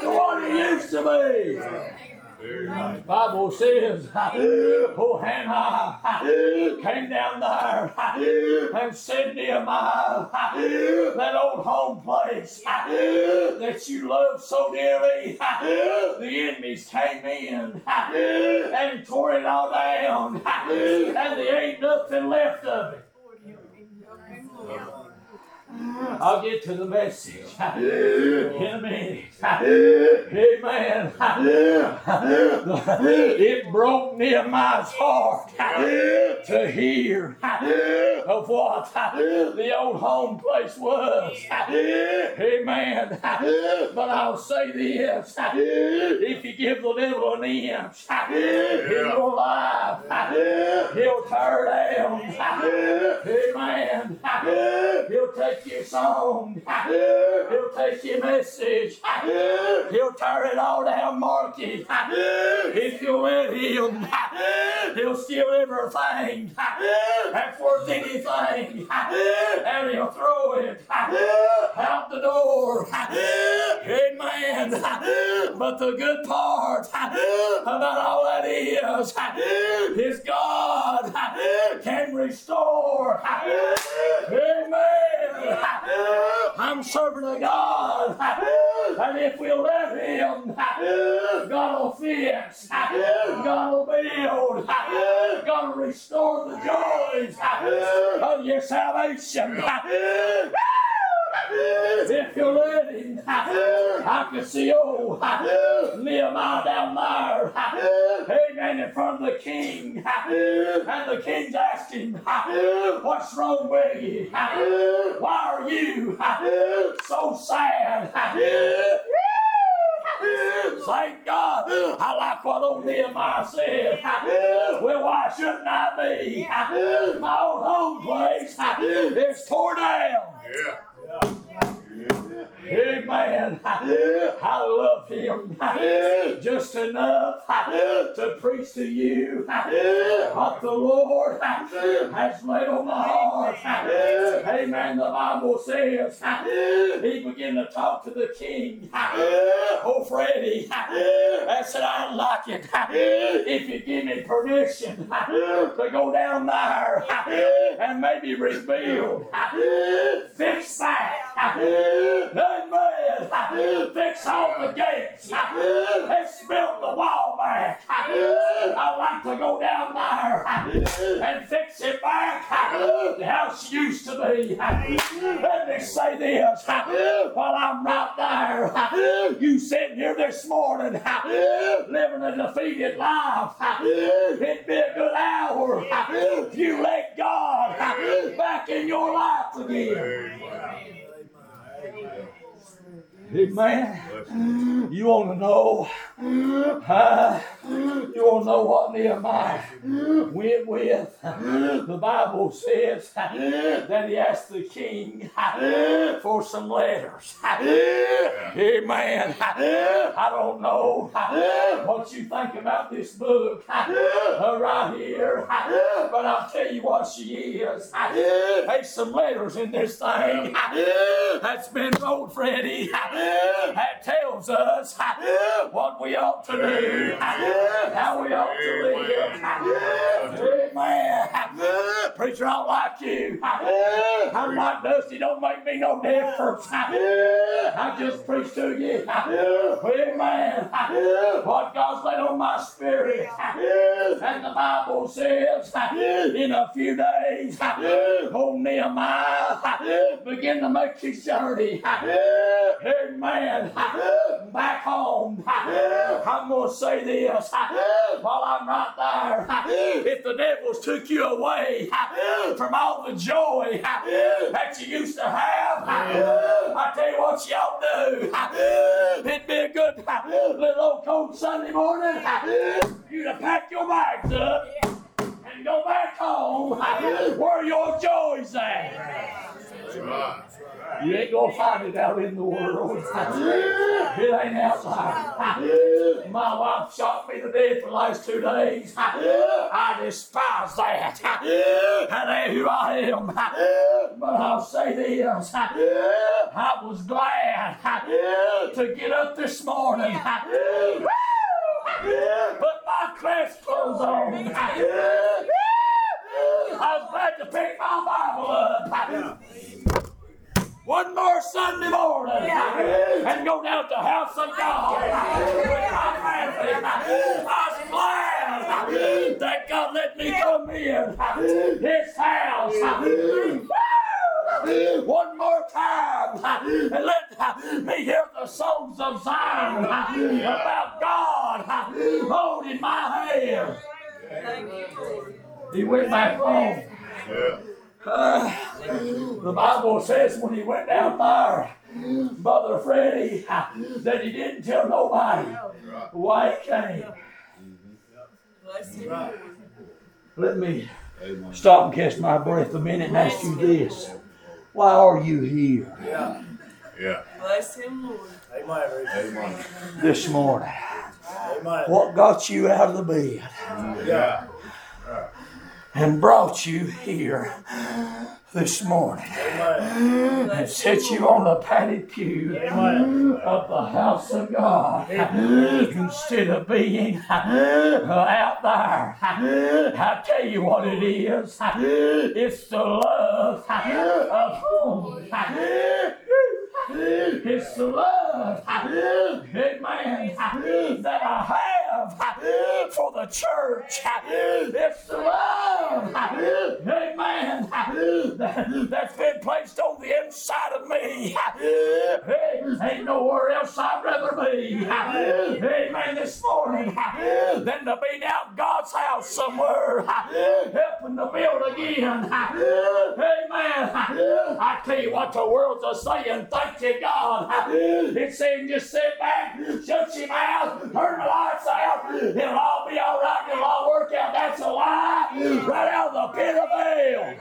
S10: to what it used to be. The Bible says, <laughs> oh Hanani <laughs> came down there <laughs> and said, Nehemiah, that old home place that you love so dearly, the enemies came in and tore it all down, and there ain't nothing left of it. I'll get to the message. In a minute. Amen. It broke Nehemiah's heart to hear of what the old home place was. Amen. But I'll say this. If you give the devil an inch in your life, he'll tear down. Amen. He'll take your song. He'll take your message. He'll tear it all down, Marky. If you let him, he'll steal everything that's worth anything. And he'll throw it out the door. Amen. But the good part about all that is, is God can restore. Amen. I'm serving a God. And if we'll let Him, God will fix. God will build. God will restore the joys of your salvation. If you let him, I can see old Nehemiah down there. Amen. In front of the king. And the king's asking, What's wrong with you? Why are you so sad? Thank God. I like what old Nehemiah said. Well, why shouldn't I be? My old home place is torn down. Yeah. Amen. I love him just enough to preach to you what the Lord has laid on my heart. Amen. The Bible says he began to talk to the king. Oh, Freddie, I said, I'd like it if you give me permission to go down there and maybe rebuild, fix that. Amen. Fix all the gates. Let's the wall back. I'd like to go down there and fix it back to how she used to be. Let me say this while I'm right there. You sitting here this morning living a defeated life. It'd be a good hour if you let God back in your life again. Amen. You want to know? Uh, you want to know what Nehemiah went with? The Bible says that he asked the king for some letters. Amen. I don't know what you think about this book right here, but I'll tell you what she is. There's some letters in this thing that's been wrote, Freddie, that tells us what we ought to do, how we ought to live. Amen. Preacher, I like you. I'm like Dusty, don't make me no difference. I just preach to you. Amen. What God's laid on my spirit. And the Bible says in a few days, old Nehemiah begin to make his journey. Amen. Back home. I'm going to say this while I'm right there. If the devil's took you away from all the joy that you used to have, I tell you what y'all do. It'd be a good little old cold Sunday morning. You to pack your bags up and go back home where your joy's at. You ain't gonna find it out in the world. It ain't outside. My wife shot me to death for the last two days. I despise that. Ain't who I am. But I'll say this. I was glad to get up this morning. Put my class clothes on. I was glad to pick my Bible up. One more Sunday morning and go down to the house of God with my family. I was glad that God let me come in His house. One more time and let me hear the songs of Zion about God holding my hand. He went back home. The Bible says when he went down there, Mother Freddie, that he didn't tell nobody why he came. Let me stop and catch my breath a minute and ask you this. Why are you here
S6: Yeah.
S5: Yeah.
S11: Bless him, Lord.
S6: Amen.
S5: Amen.
S10: this morning?
S6: Amen.
S10: What got you out of the bed
S6: Yeah.
S10: And brought you here this morning
S6: Amen.
S10: and set you on a padded pew
S6: Amen.
S10: of the house of God instead of being out there. I tell you what it is. It's the love of home. It's the love, amen, that I have for the church. It's the love, amen, that, that's been placed on the inside of me. Ain't nowhere else I'd rather be. Amen. This morning, than to be down God's house somewhere, helping to build again. Amen. I tell you what the world's a saying. Thank you, God. It's saying just sit back, shut your mouth, turn the lights out. It'll all be. All work out. That's a lie. Right out of the pit of hell.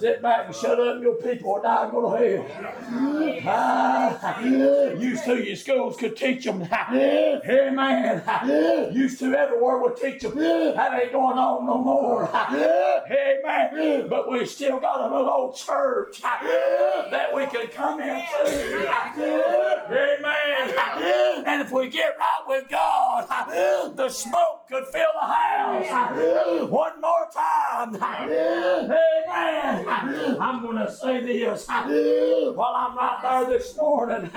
S10: Sit back and shut up. Your people are dying go to hell. Ah, used to your schools could teach them. Amen. Used to everywhere would teach them. That ain't going on no more. Hey man, But we still got a little old church that we can come into. man, And if we get right with God, the smoke could fill the house. One more time. Amen. I'm going to say this while I'm right there this morning.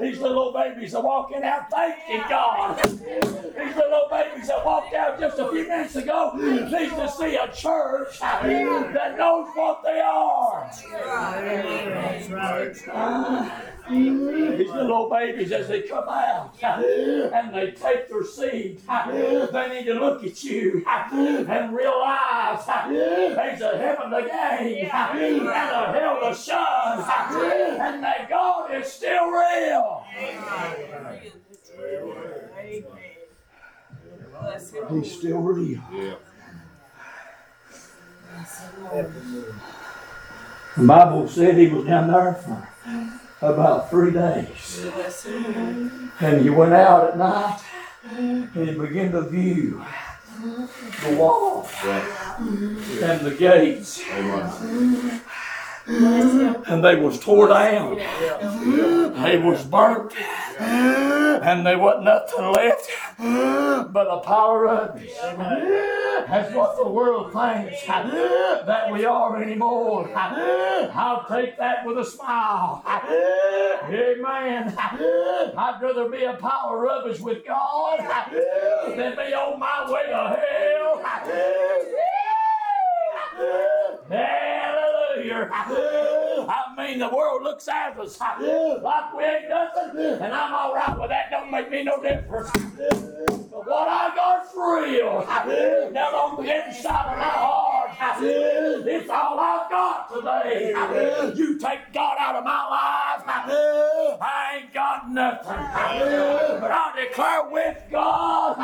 S10: These little babies are walking out thanking God. These little babies that walked out just a few minutes ago need to see a church that knows what they are. Ah, These little babies, as they come out and they take their seat, they need to look at you and realize there's a heaven to gain and a hell to shun, and that God is still real. He's still real. The Bible said he was down there for about three days. And he went out at night and he began to view the wall mm-hmm. and the gates. <laughs> And they was tore down. They was burnt. And there wasn't nothing left but a pile of rubbish. That's what the world thinks that we are anymore. I'll take that with a smile. Amen. I'd rather be a pile of rubbish with God than be on my way to hell. Hallelujah. I mean, the world looks at us like we ain't nothing, and I'm all right with that. Don't make me no difference. But what I got's real down on the inside of my heart. It's all I've got today. You take God out of my life, I ain't got nothing. But I declare with God,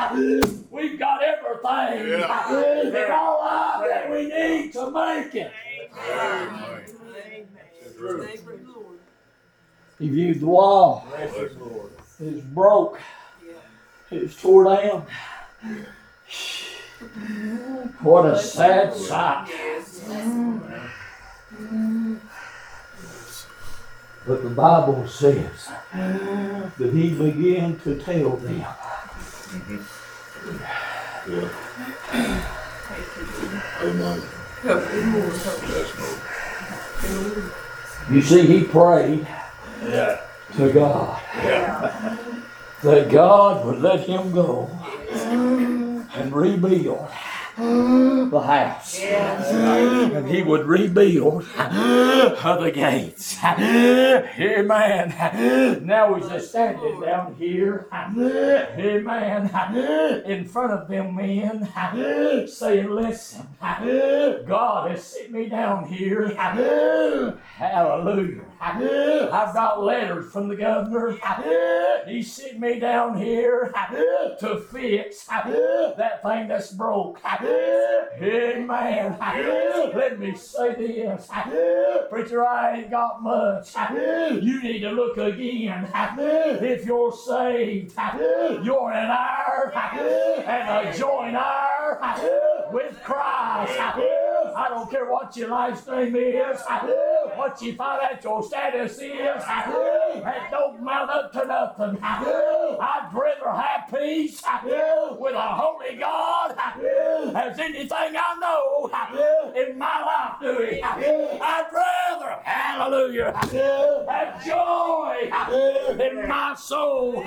S10: we've got everything and all that we need to make it. He viewed the wall. It's broke. It's tore down. What a sad sight. But the Bible says that he began to tell them. You see, he prayed
S3: Yeah.
S10: to God. That God would let him go and rebuild the house. And he would rebuild <gasps> the gates. <gasps> Amen. <gasps> Now he's just standing down here. Amen. In front of them men saying, Listen, <laughs> God has sent me down here. <laughs> Hallelujah. <laughs> I've got letters from the governor. He sent me down here to fix that thing that's broke. Amen. Let me say this. Preacher, I ain't got much. You need to look again. If you're saved, you're an heir and a joint heir with Christ. I don't care what your life's name is, what your financial status is. That don't mount up to nothing. I'd rather have peace with a holy God as anything I know in my life doing. I'd rather, Hallelujah. Have joy in my soul.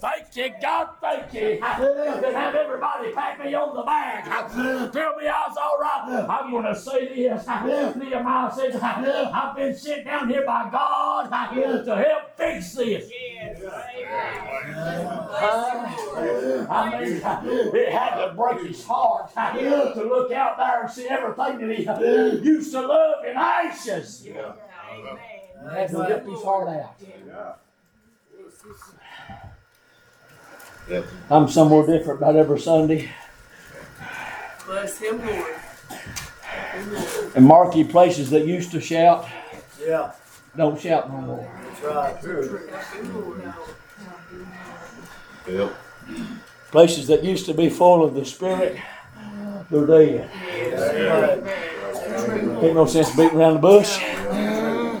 S10: Thank you, God. Thank you. And have everybody pat me on the back. Tell me I was all right. I'm going to say this. Nehemiah says, I've been sent down here by God to help fix this. Uh, I mean, it had to break his heart to look out there and see everything that he used to love in ashes. It had to rip his heart out. I'm somewhere different about every Sunday.
S8: Bless him, Lord.
S10: And marquee places that used to shout
S6: Yeah,
S10: don't shout no more.
S6: that's right.
S8: Bless.
S7: Yep.
S10: Places that used to be full of the Spirit, they're dead. Ain't no sense beating around the bush.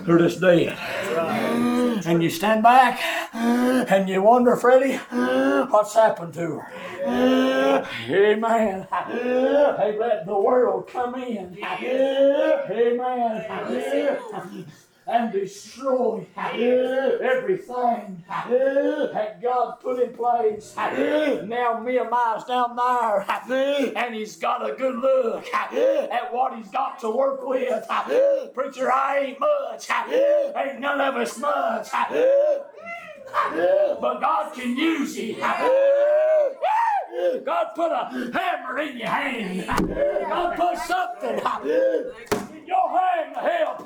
S10: They're just dead. And you stand back and you wonder, Freddie, what's happened to her? Amen. They let the world come in. Amen. And destroy everything that God put in place. Now Nehemiah's down there and he's got a good look at what he's got to work with. Preacher, I ain't much. Ain't none of us much. But God can use you. God put a hammer in your hand. God put something in your hand to help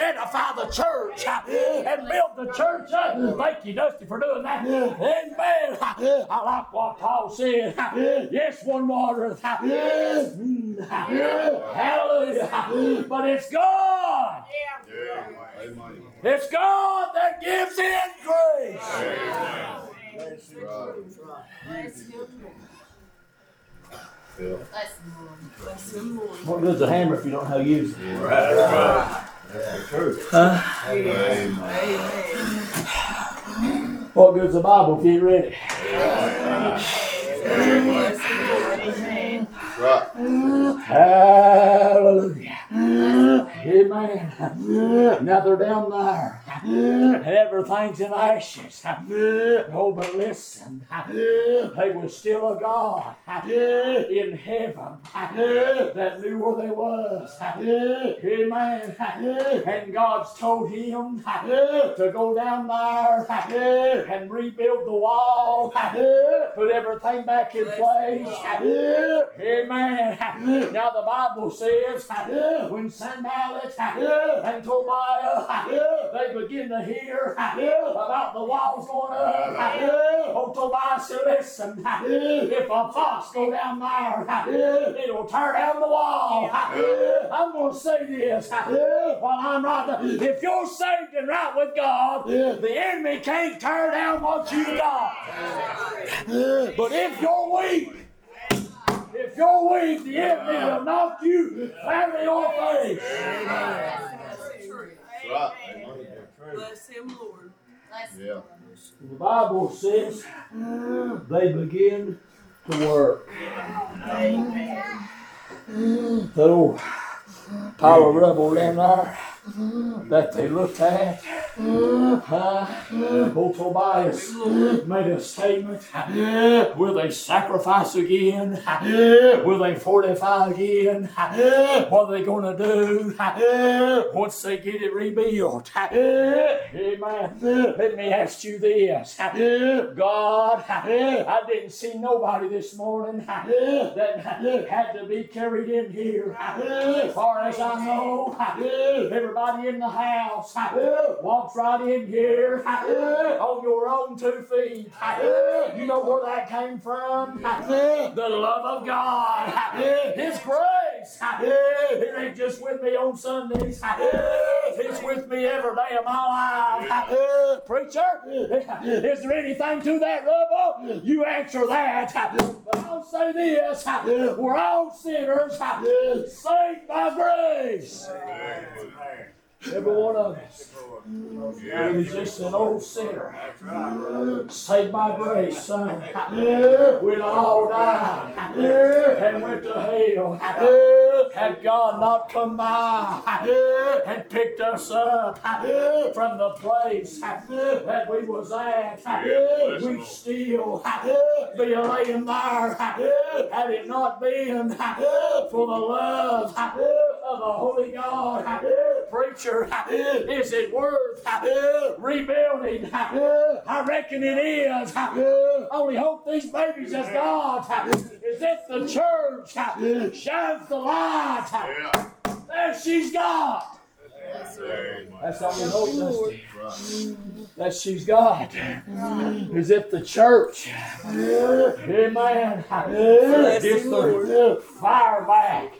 S10: edify the church and build the church up. Thank you, Dusty, for doing that. Amen. I like what Paul said. Yes, one water. Hallelujah. But it's God. It's God that gives
S8: in increase. Lord.
S10: What good's a hammer if you don't know how to use it?
S7: That's the truth. Amen.
S10: What good's a Bible if you ain't read it?
S8: Bless him, Amen.
S7: Right.
S10: Hallelujah. Amen. Now they're down there. And everything's in ashes. <laughs> Oh, but listen. <laughs> They was still a God <laughs> in heaven that knew where they was. Amen. And God's told him to go down there and rebuild the wall, put everything back in place. Amen. Now the Bible says when Sanballat and Tobiah they begin to hear about the walls going up. Oh, Tobiah said, listen, if a fox go down there, it'll tear down the wall. I'm going to say this while I'm right there. If you're saved and right with God, the enemy can't tear down what you got. But if you're weak, if you're weak, the enemy will knock you in your face.
S8: That's.
S7: Right.
S8: Bless him, Lord.
S7: Yeah.
S10: The Bible says they begin to work. So, pile of rubble down there that they looked at. Uh, old Tobias made a statement. Will they sacrifice again? Will they fortify again? What are they going to do once they get it rebuilt? Amen. Let me ask you this. God, I didn't see nobody this morning that had to be carried in here. As far as I know, everybody in the house. Walks right in here. On your own two feet. You know where that came from? The love of God, His grace. It ain't just with me on Sundays. It's with me every day of my life. Preacher, is there anything to that rubble? You answer that. But I'll say this. We're all sinners, saved by grace. Every one of us. He was just an old sinner. Saved by grace, son. We'd all died and went to hell. Had God not come by and picked us up from the place that we was at, we'd still be laying there had it not been for the love of the Holy God. Preacher, is it worth rebuilding? I reckon it is. Only hope these babies has got is if the church shines the light. There she's got. That's all we hope, Dusty. That she's got. Is if the church, amen, gets the fire back.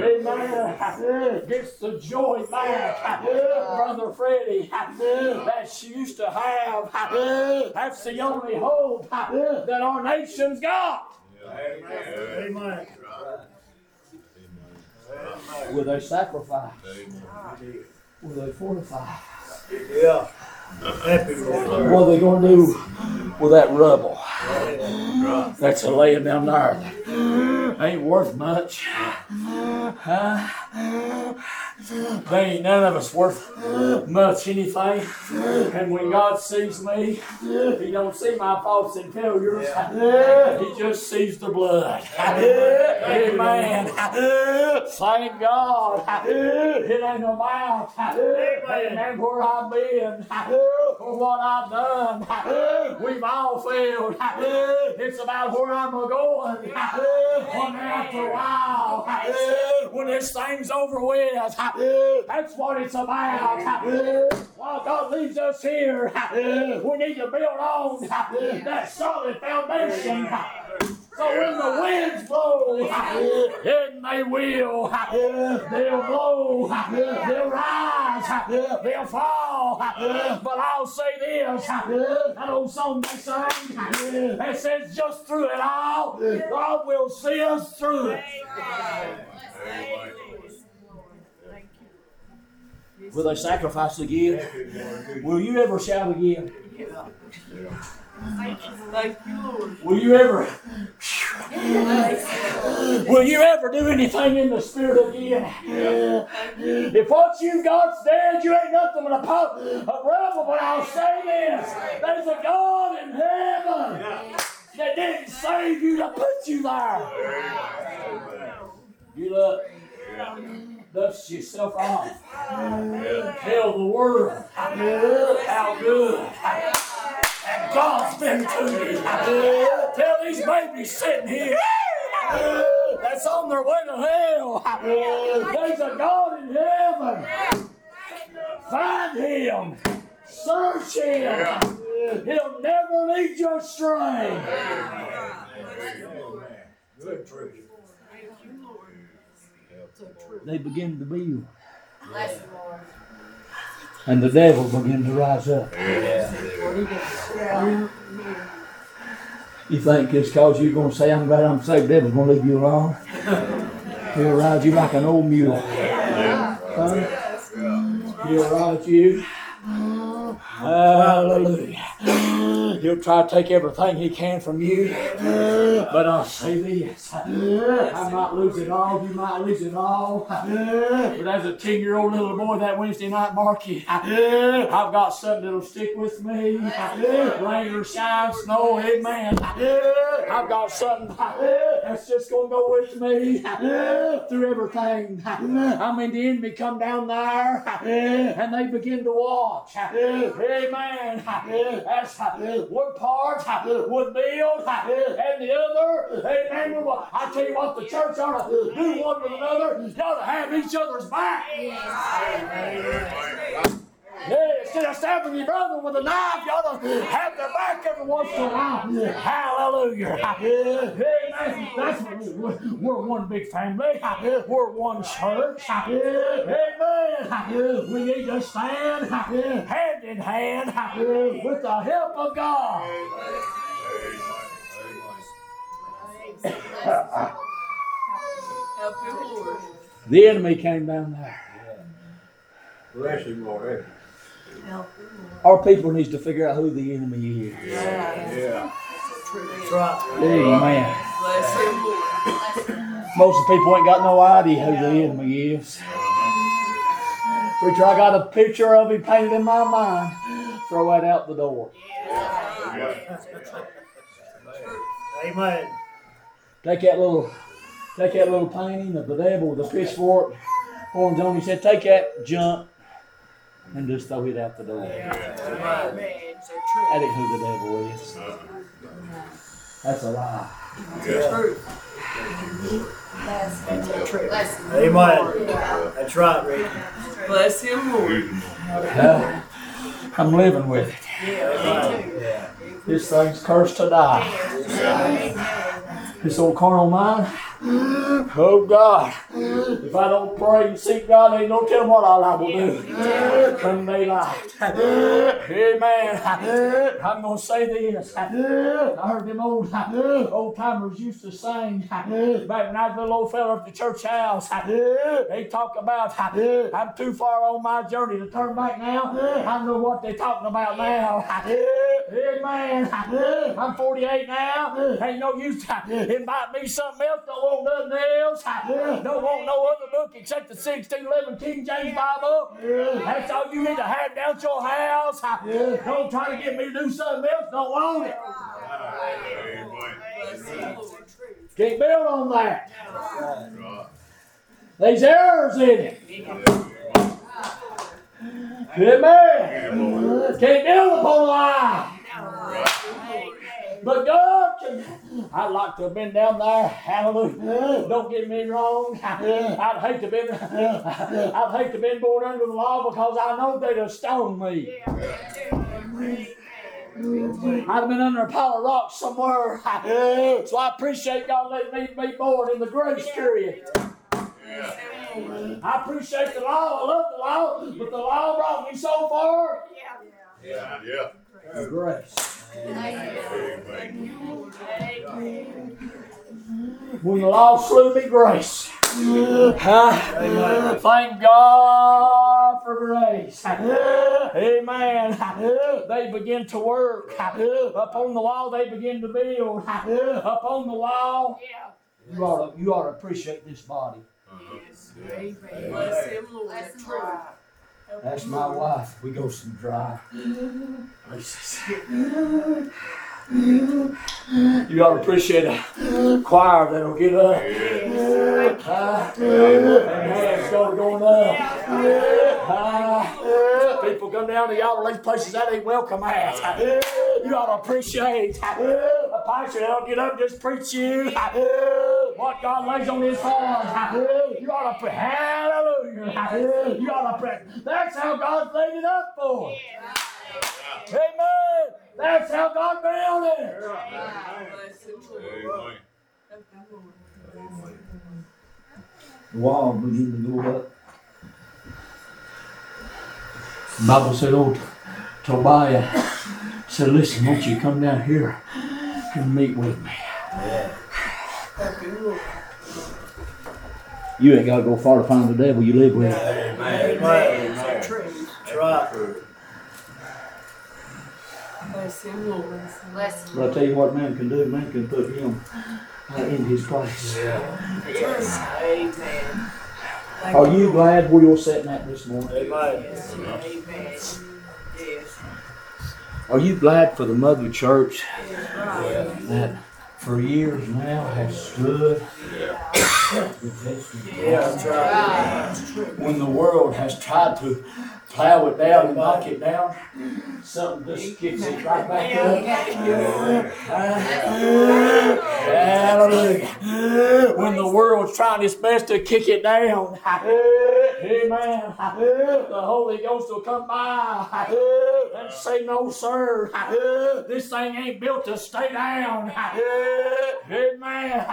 S10: Amen. Gets the joy back. Brother Freddie, that she used to have. That's the only hope that our nation's got.
S6: Amen. Amen.
S10: Will they sacrifice? Will they fortify?
S6: Yeah.
S10: What are they going to do with that rubble that's a laying down there? Ain't worth much. Huh? They ain't none of us worth much anything. And when God sees me, He don't see my faults and failures. He just sees the blood. Amen. Thank God. It ain't about Amen where I've been for what I've done. We've all failed. It's about where I'm going. One after a while, when this thing's over with, that's what it's about. While God leaves us here, we need to build on that solid foundation. So when the winds blow, and they will, they'll blow, they'll rise, they'll fall. But I'll say this, that old song they sang, that says just through it all, God will see us through it. Will they sacrifice again? Will you ever shout again?
S8: You.
S10: Will you ever? Will you ever do anything in the spirit again? If what you've got's dead, you ain't nothing but a, po- a rebel. But I'll say this: there's a God in heaven that didn't save you to put you there. Get up. Dust yourself off. Tell the world how good God's been to you. Tell these babies sitting here that's on their way to hell. There's a God in heaven. Find him. Search him. He'll never lead you astray.
S6: Good truth.
S10: They begin to build.
S1: Bless the Lord.
S10: And the devil began to rise up. You think just cause you're gonna say I'm glad I'm saved, devil's gonna leave you alone? He'll ride you like an old mule. Huh? He'll ride you. Hallelujah. He'll try to take everything he can from you. But I'll say this. I might lose it all. You might lose it all. But as a 10 year old little boy that Wednesday night, Marky, I've got something that'll stick with me. Rain or shine, snow, amen. I've got something that's just going to go with me through everything. I mean, the enemy come down there and they begin to watch. Amen. That's one part would build and the other, amen. I tell you what, the church ought to do one with another. You ought to have each other's back. Yeah, instead of stabbing your brother with a knife, you ought to have their back every once in a while. Hallelujah. Amen. That's what we- we're, we're one big family. We're one church. Amen. We need to stand hand in hand with the help of God.
S8: Help you, Lord.
S10: The enemy came down there.
S5: Bless him, Lord.
S10: Our people needs to figure out who the enemy is.
S6: That's right.
S10: Amen.
S8: Bless him, Lord.
S10: Most of the people ain't got no idea who the enemy is. Preacher, I got a picture of him painted in my mind. Throw that out the door. Amen. Take that little, take that little painting of the devil with the pitchfork, horns on. He said, take that junk and just throw it out the door. That ain't who the devil is. That's a lie. Amen. That's right, Rick.
S8: Bless him, Lord.
S10: Uh, I'm living with it. This thing's cursed to die. This old carnal mind. Oh God, if I don't pray and seek God, ain't no telling what all I will do. Come daylight. Amen. I'm gonna say this. I heard them old old timers used to sing back when I was a little fella at the church house. They talk about I'm too far on my journey to turn back now. I know what they're talking about now. Amen. I'm 48 now. Ain't no use. It might be something else. Don't want nothing else. Don't want no other book except the 1611 King James Bible. That's all you need to have down at your house. Don't try to get me to do something else. Don't want it.
S8: Bless him,
S10: Can't build on that. There's errors in it. Amen. Can't build upon a lie. But God can. I'd like to have been down there. Hallelujah. Don't get me wrong. I'd hate to been. I'd hate to been born under the law because I know they'd have stoned me. I'd have been under a pile of rocks somewhere. So I appreciate God letting me be born in the grace period. I appreciate the law. I love the law, but the law brought me so far.
S5: Yeah, yeah.
S10: The grace. When the law slew me, grace. Thank God for grace. Amen. They begin to work. Upon the wall, they begin to build. Upon the wall, you ought to, you ought to appreciate this body.
S8: Bless him, Lord.
S10: That's my wife. We go some dry places. You ought to appreciate a choir that'll get up. And hands go going up. Ah, people come down to y'all these places that ain't welcome at. You ought to appreciate a pastor that'll get up and just preach you what God lays on his heart. You ought to pray. Hallelujah. You ought to pray. That's how God's laid it up for. Amen. That's how God built it.
S8: Bless him, Lord.
S10: The wall began to go up. The Bible said, "Oh, Tobiah said, listen, won't you come down here and meet with me?" You ain't got to go far to find the devil you live with. That's right.
S8: Bless him, Lord.
S1: Bless
S10: But I tell you what, man can do. Man can put him uh, in his place. Yeah.
S8: Amen.
S10: Are you glad where you're sitting at this morning?
S8: Yes, Amen. Yes.
S10: Are you glad for the mother church
S8: Right.
S10: that for years now has stood Yeah. <coughs> Yeah, that's right. when the world has tried to plow it down and knock it down, something just kicks it right back up. Hallelujah. When the world's trying its best to kick it down, amen. The Holy Ghost will come by and say, No, sir. This thing ain't built to stay down. Amen.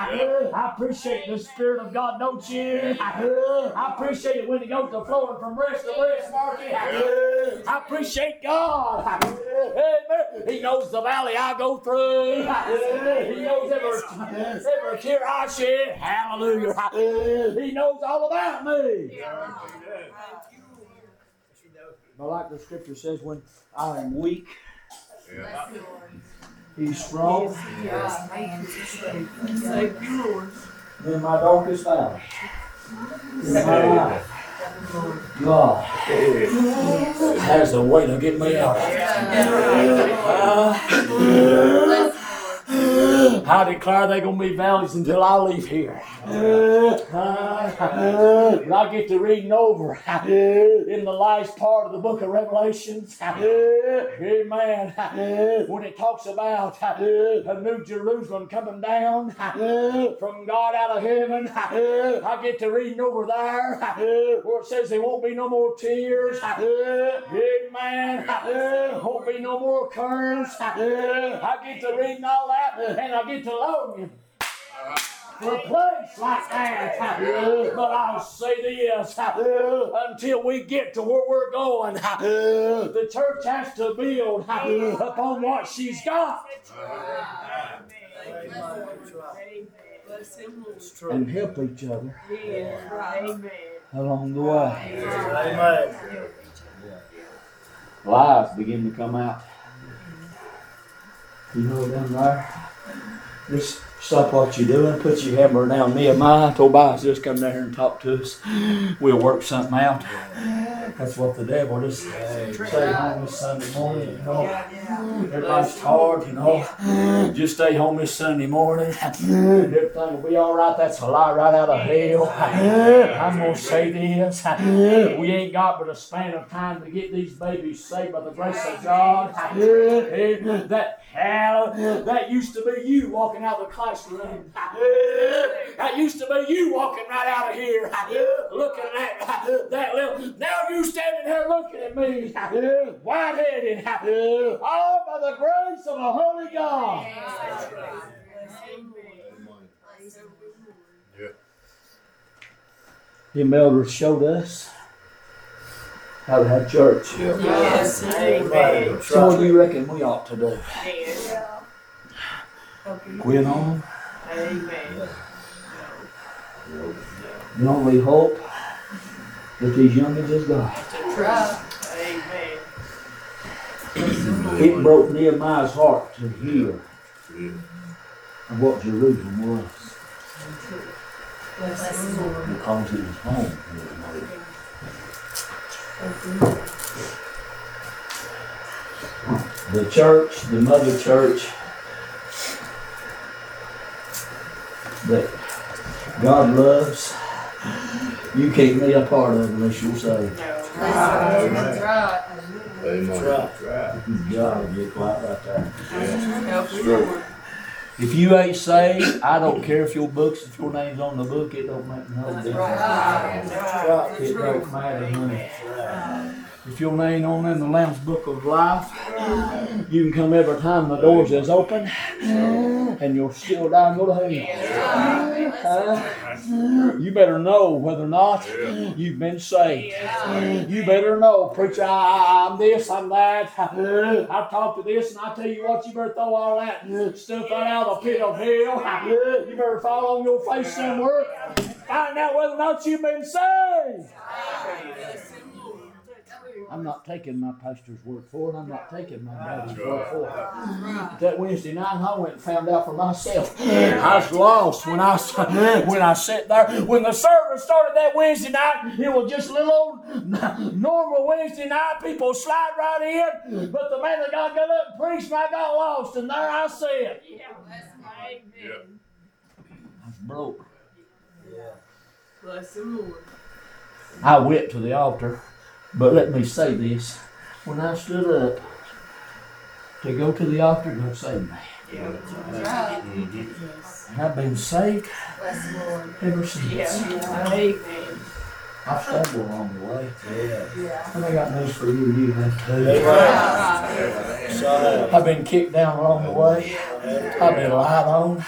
S10: I appreciate the Spirit of God, don't you? I appreciate it when it goes to flowing from rest to rest, Marky. I appreciate God. Amen. He knows the valley I go through. He knows every, every tear I shed. Hallelujah. He knows all about me. But like the scripture says, when I am weak, he's strong.
S8: Thank you, Lord.
S10: in my darkest hour, In my life. God There's a way to get me out. Uh, I declare they're gonna be valleys until I leave here. Uh, I get to reading over in the last part of the book of Revelations. Amen. When it talks about a new Jerusalem coming down from God out of heaven, I get to reading over there where it says there won't be no more tears. Amen. Won't be no more curse. I get to reading all that and I get to longing for a place like that. But I'll say this until we get to where we're going, the church has to build upon what she's got.
S11: Bless him, Lord.
S10: and help each other along the way. Lies begin to come out. You know down there. Just stop what you're doing, put your hammer down. Nehemiah, Tobias just come down here and talk to us. We'll work something out. That's what the devil just stay home this Sunday morning, you know. Everybody's tired, you know. Just stay home this Sunday morning. Everything will be all right. That's a lie right out of hell. I'm gonna say this. We ain't got but a span of time to get these babies saved by the grace of God. That hell, that used to be you walking out of the classroom. That used to be you walking right out of here, looking at that little. Now you standing here looking at me, white-headed, all by the grace of a holy God. Them elders showed us how to have church.
S11: Yes, amen.
S10: So what do you reckon we ought to do?
S11: Yes.
S10: Quit on?
S11: Amen.
S10: The only hope that these youngins has got.
S11: Amen.
S10: It broke Nehemiah's heart to hear of what Jerusalem was
S11: Bless him, Lord.
S10: because it was home. The church, the mother church that God loves, you can't be a part of it unless you're saved.
S11: That's right.
S5: Amen.
S10: God, get quiet right there.
S11: Help me, Lord.
S10: If you ain't saved, I don't care if your books, if your name's on the book, it don't make no difference.
S11: Right.
S10: It don't matter, honey. If your name on in the Lamb's Book of Life, you can come every time the doors is open, and you'll still die and go to hell. You better know whether or not you've been saved. You better know, preacher, I'm this, I'm that. I've talked to this, and I tell you what, you better throw all that stuff right out of the pit of hell. You better fall on your face somewhere. Find out whether or not you've been saved. I'm not taking my pastor's word for it. I'm not taking my daddy's word for it. That Wednesday night, I went and found out for myself. I was lost when I when I sat there. When the service started that Wednesday night, it was just a little old normal Wednesday night. People slide right in, but the man of God got up and preached, and I got lost, and there I sat.
S11: Amen.
S10: I was broke. Yeah.
S11: Bless him, Lord.
S10: I went to the altar, but let me say this: when I stood up to go to the altar, God saved me. And I've been saved ever since.
S11: Yeah. Amen.
S10: I've stumbled along the way. Yeah. And I got news for you. You have too.
S11: Right.
S10: I've been kicked down along the way. Yeah. I've been lied on.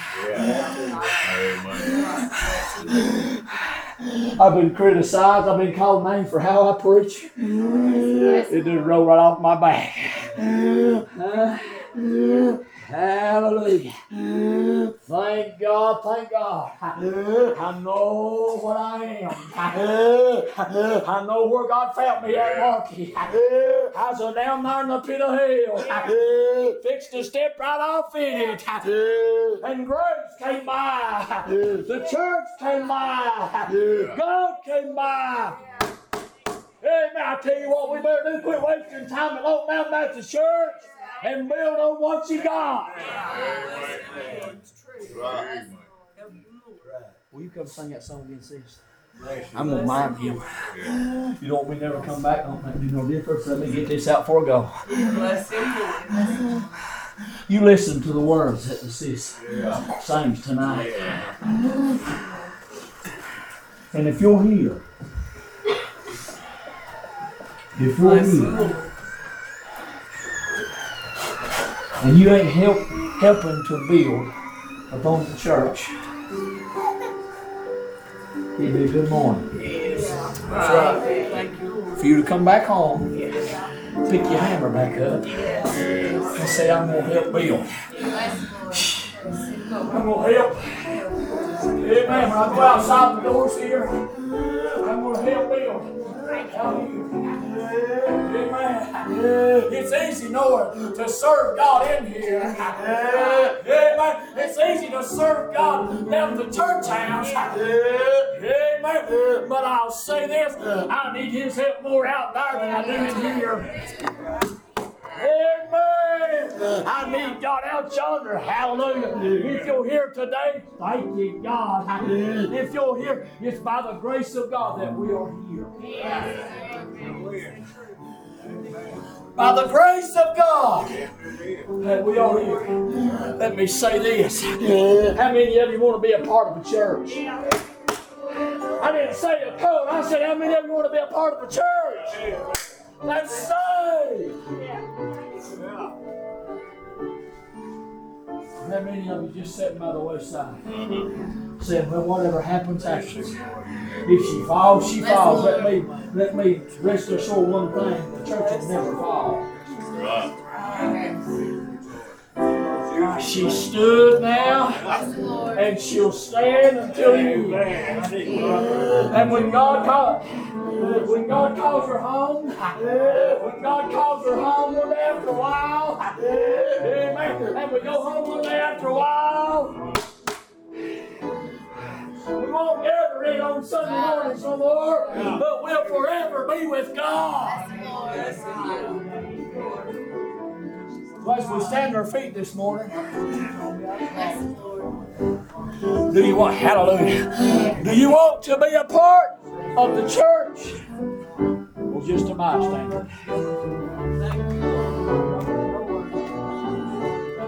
S10: I've been criticized. I've been called names for how I preach. It just rolled right off my back. Uh, Hallelujah. Thank God, thank God. I know what I am. I know where God found me at Marky. I was down there in the pit of hell. Fixed to step right off in it. And grace came by. The church came by. God came by. Amen. I tell you what, we better do quit wasting time at Old Mountain Baptist Church and build on what you got. Will you come sing that song again, sis? I'm gonna mind you. You don't want me never come back. Don't make me no difference. Let me get this out before I go.
S8: Bless him, Lord.
S10: You listen to the words that the sis sings tonight. And if you're here, if you're
S8: Bless him,
S10: here,
S8: Lord.
S10: And you ain't help, helping to build upon the church, it'd be a good morning Yes,
S8: Right. Thank you,
S10: for you to come back home, yes. pick your hammer back up, yes. and say, I'm going to help build. I'm going to help. Amen. When I go outside the doors here, I'm going to help build. Amen. It's easy knowing to serve God in here. Amen. It's easy to serve God down at the church house. Amen. But I'll say this I need His help more out there than I do in here. Amen. I need God out yonder. Hallelujah. If you're here today, thank you, God. If you're here, it's by the grace of God that we are here. By the grace of God that we are here. Let me say this. How many of you want to be a part of a church? I didn't say a code. I said, how many of you want to be a part of a church? Let's say. How many of you just sitting by the wayside? Mm-hmm. Saying, well, whatever happens, happens. If she falls, she falls. Let me, let me rest assured one thing: the church will never fall. She stood now, and she'll stand until you. And when God calls, when God calls her home, when God calls her home one day after a while. And we go home one day after a while. We won't gather in on Sunday mornings no more, but we'll forever be with God. As we stand on our feet this morning, do you want, hallelujah, do you want to be a part of the church or just a bystander?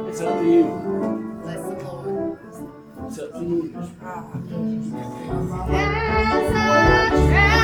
S10: It's up to you. It's up to you.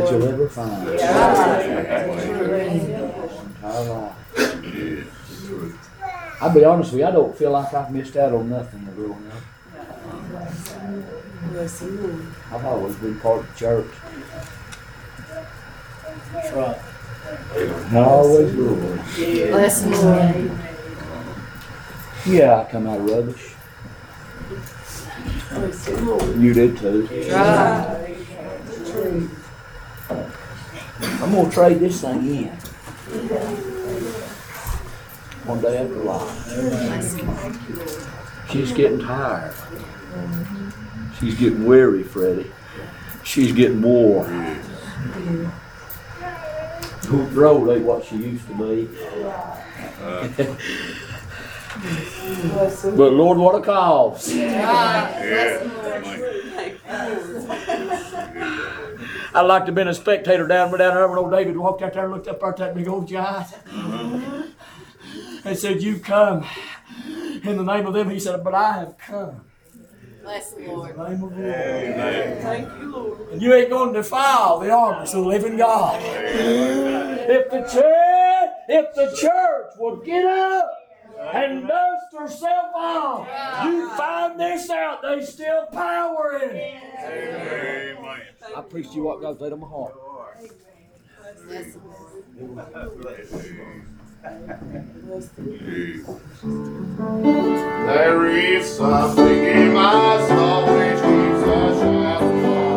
S10: That you'll ever find. Entire life. I'll be honest with you, I don't feel like I've missed out on nothing growing up.
S11: Bless the Lord.
S10: I've always been part of the church.
S8: That's right.
S10: Always will.
S11: Bless the Lord.
S10: Yeah, I come out of rubbish. You did too.
S11: Right.
S10: I'm gonna trade this thing in. One day after life. She's getting tired. She's getting weary, Freddie. She's getting. Her throat ain't what she used to be. Uh, but Lord, what a cause. I'd like to have been a spectator down, down there when old David walked out there and looked up at that big old giant. and said, You come in the name of them. He said, But I have come
S11: Bless the
S10: in
S11: Lord.
S10: the name of the Lord.
S8: Thank you, Lord.
S10: And you ain't going to defile the armies of the living God. If the church, if the church would get up and dust herself off, you find this out. There's still power in it. I preach to you what God's laid on my heart.
S11: Bless the Lord.
S1: There is something in my soul which keeps us shouting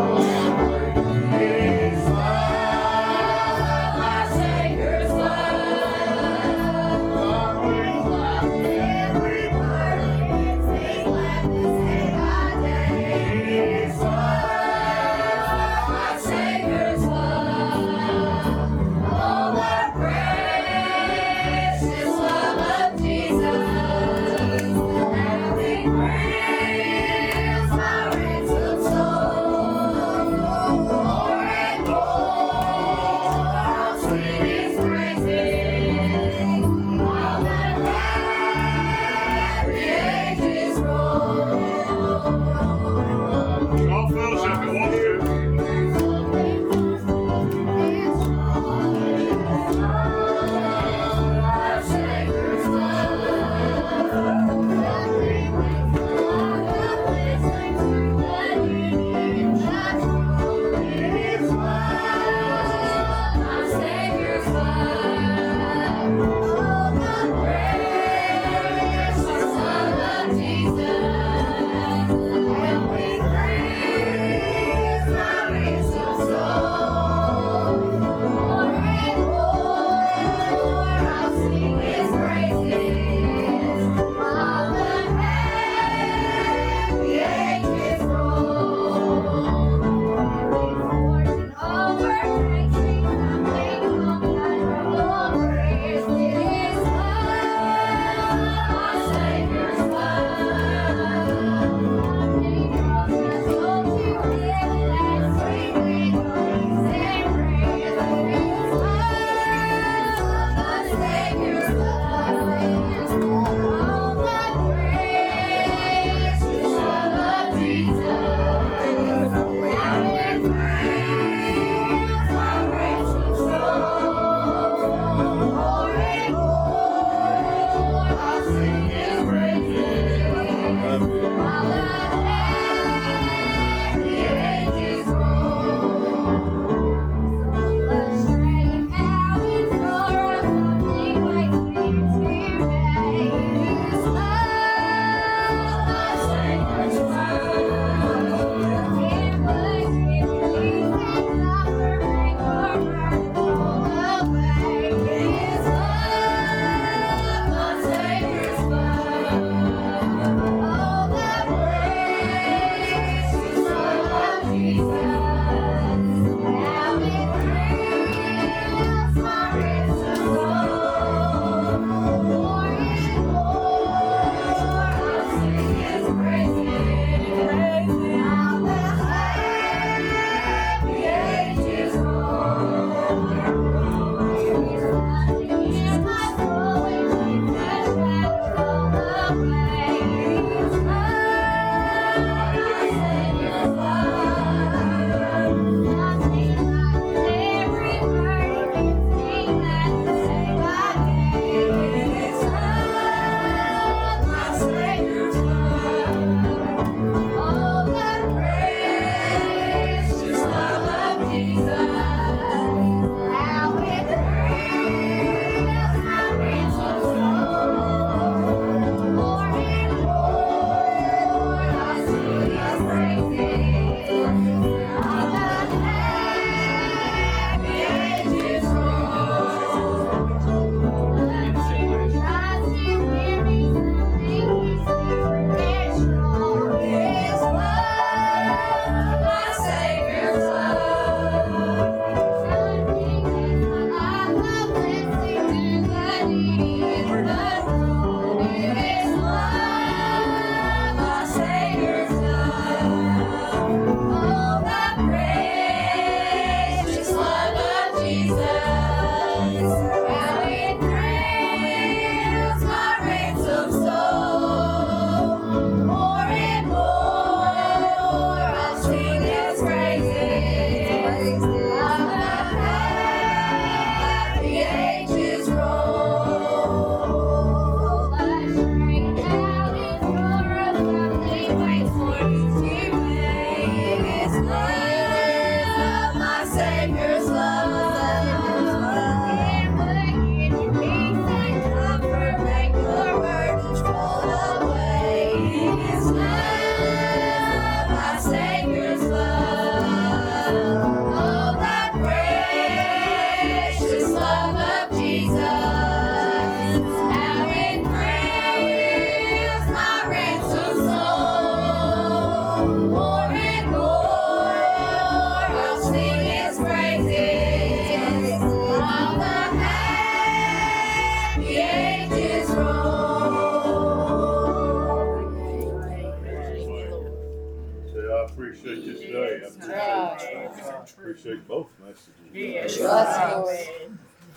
S3: appreciate both messages.
S11: Yes.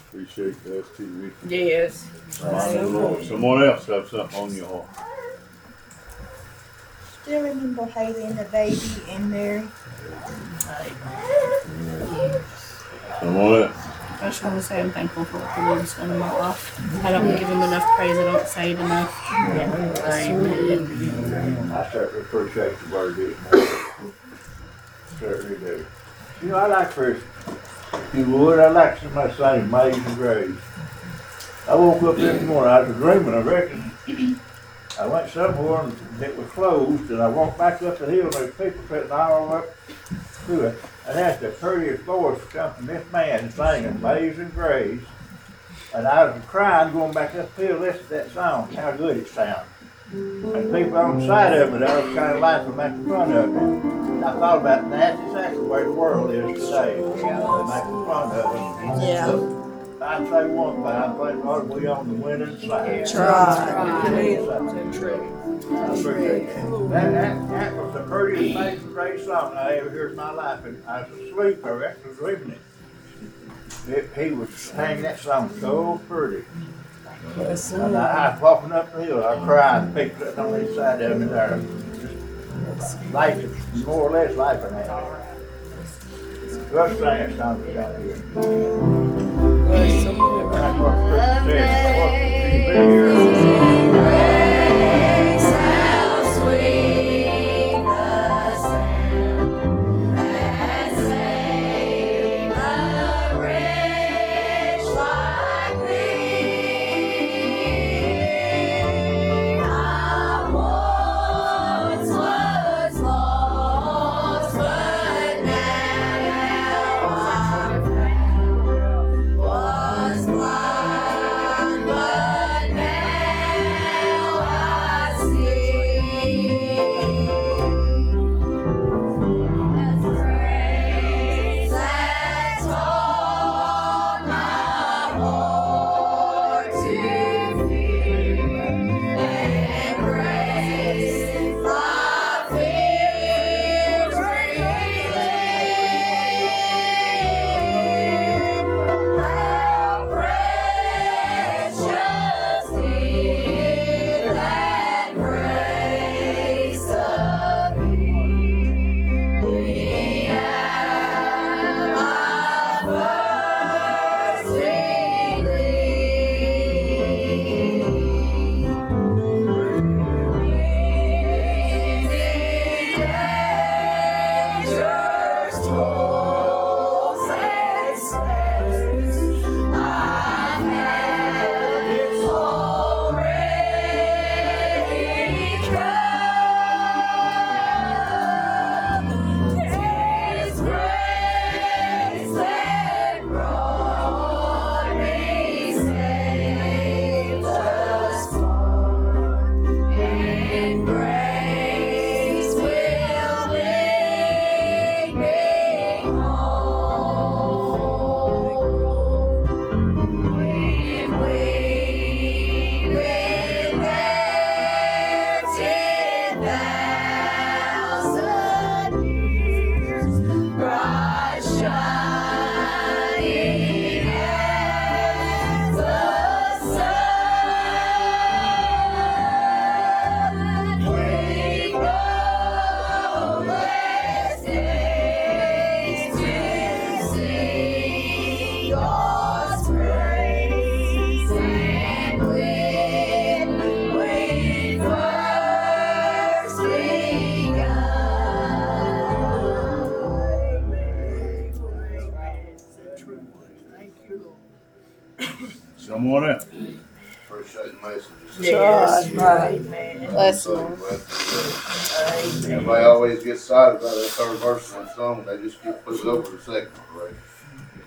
S3: Appreciate that too.
S11: Yes.
S3: Someone else have something on your heart.
S12: Still remember Haley and the baby and Mary.
S3: Someone else.
S4: I just want to say I'm thankful for what the Lord's done in my life. I don't give him enough praise. I don't say it enough. Amen.
S1: I certainly appreciate the word this morning. Certainly do. You know, I like for, you would, I like somebody saying Amazing Grace. I woke up this morning, I was dreaming, I reckon. I went somewhere and it was closed, and I walked back up the hill, and there was people sitting all up through it. And that's the prettiest voice come from this man singing Amazing Grace. And I was crying going back up the hill, listening to that song, how good it sounded. And people on the side of me, I was kind of laughing back in front of me. And I thought about that's exactly the way the world is today. You know, they make fun of us.
S12: Yeah.
S1: I'd say one thing, I think, Lord, we on the winning side.
S12: That's right.
S1: I appreciate that. That, that, that was the prettiest amazing grace song I ever heard in my life, and I was asleep, I reckon, was dreaming it. It, he was singing that song so pretty. And I, I was walking up the hill, I cried, people sitting on each side of me there, life is more or less life at me. Let's sing that song we got here. That's what Chris said, what she's been here.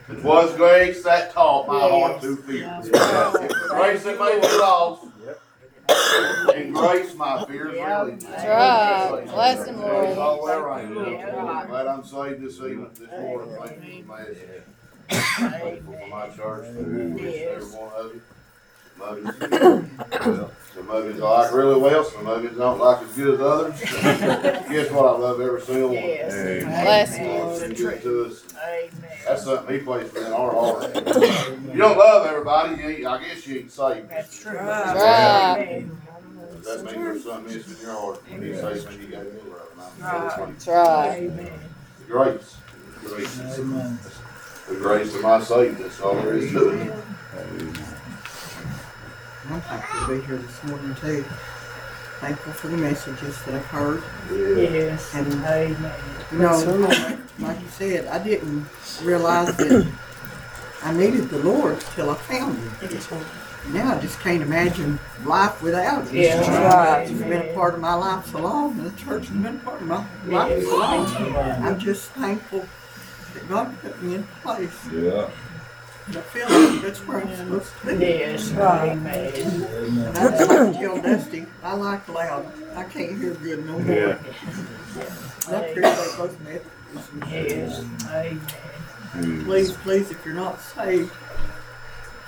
S5: It was grace that taught my heart to fear. Grace that made me lost. And grace my fears relieved.
S12: That's right. Bless him, Lord.
S5: Grace all the way around. Glad I'm saved this evening, this morning, thank you for the message. Thankful for my church, for each and every one of you.
S7: Muggins. <coughs> Well, Some muggins I like really well, some muggins don't like as good as others. <laughs> Guess what? I love every single one.
S11: Yes.
S7: Amen.
S11: Bless
S7: God's been good to us.
S11: Amen.
S7: That's something he placed in our heart. You don't love everybody, you ain't, I guess you ain't saved.
S11: That's true.
S12: Right.
S11: Amen.
S7: That means there's something missing in your heart when he says when you got to love. And
S11: Right.
S12: That's right.
S11: Amen.
S7: Grace. Grace.
S6: Amen.
S7: The grace of my Savior, that's all there is to it.
S13: I'm thankful to be here this morning too. Thankful for the messages that I've heard.
S11: Yes.
S13: And,
S11: Amen.
S13: you know, like you said, I didn't realize that I needed the Lord till I found Him. Now I just can't imagine life without Him.
S11: Yeah.
S12: Right.
S13: He's been a part of my life so long, and the church has been a part of my life so long. I'm just thankful that God put me in place.
S3: Yeah.
S13: And I feel like that's where I'm supposed to be.
S11: Yes.
S12: Right.
S11: Amen.
S13: And I just like to tell Dusty, I like loud. I can't hear good no more.
S3: Yeah.
S13: I appreciate both messages.
S11: Yes. Amen. Mm.
S13: Please, please, if you're not saved,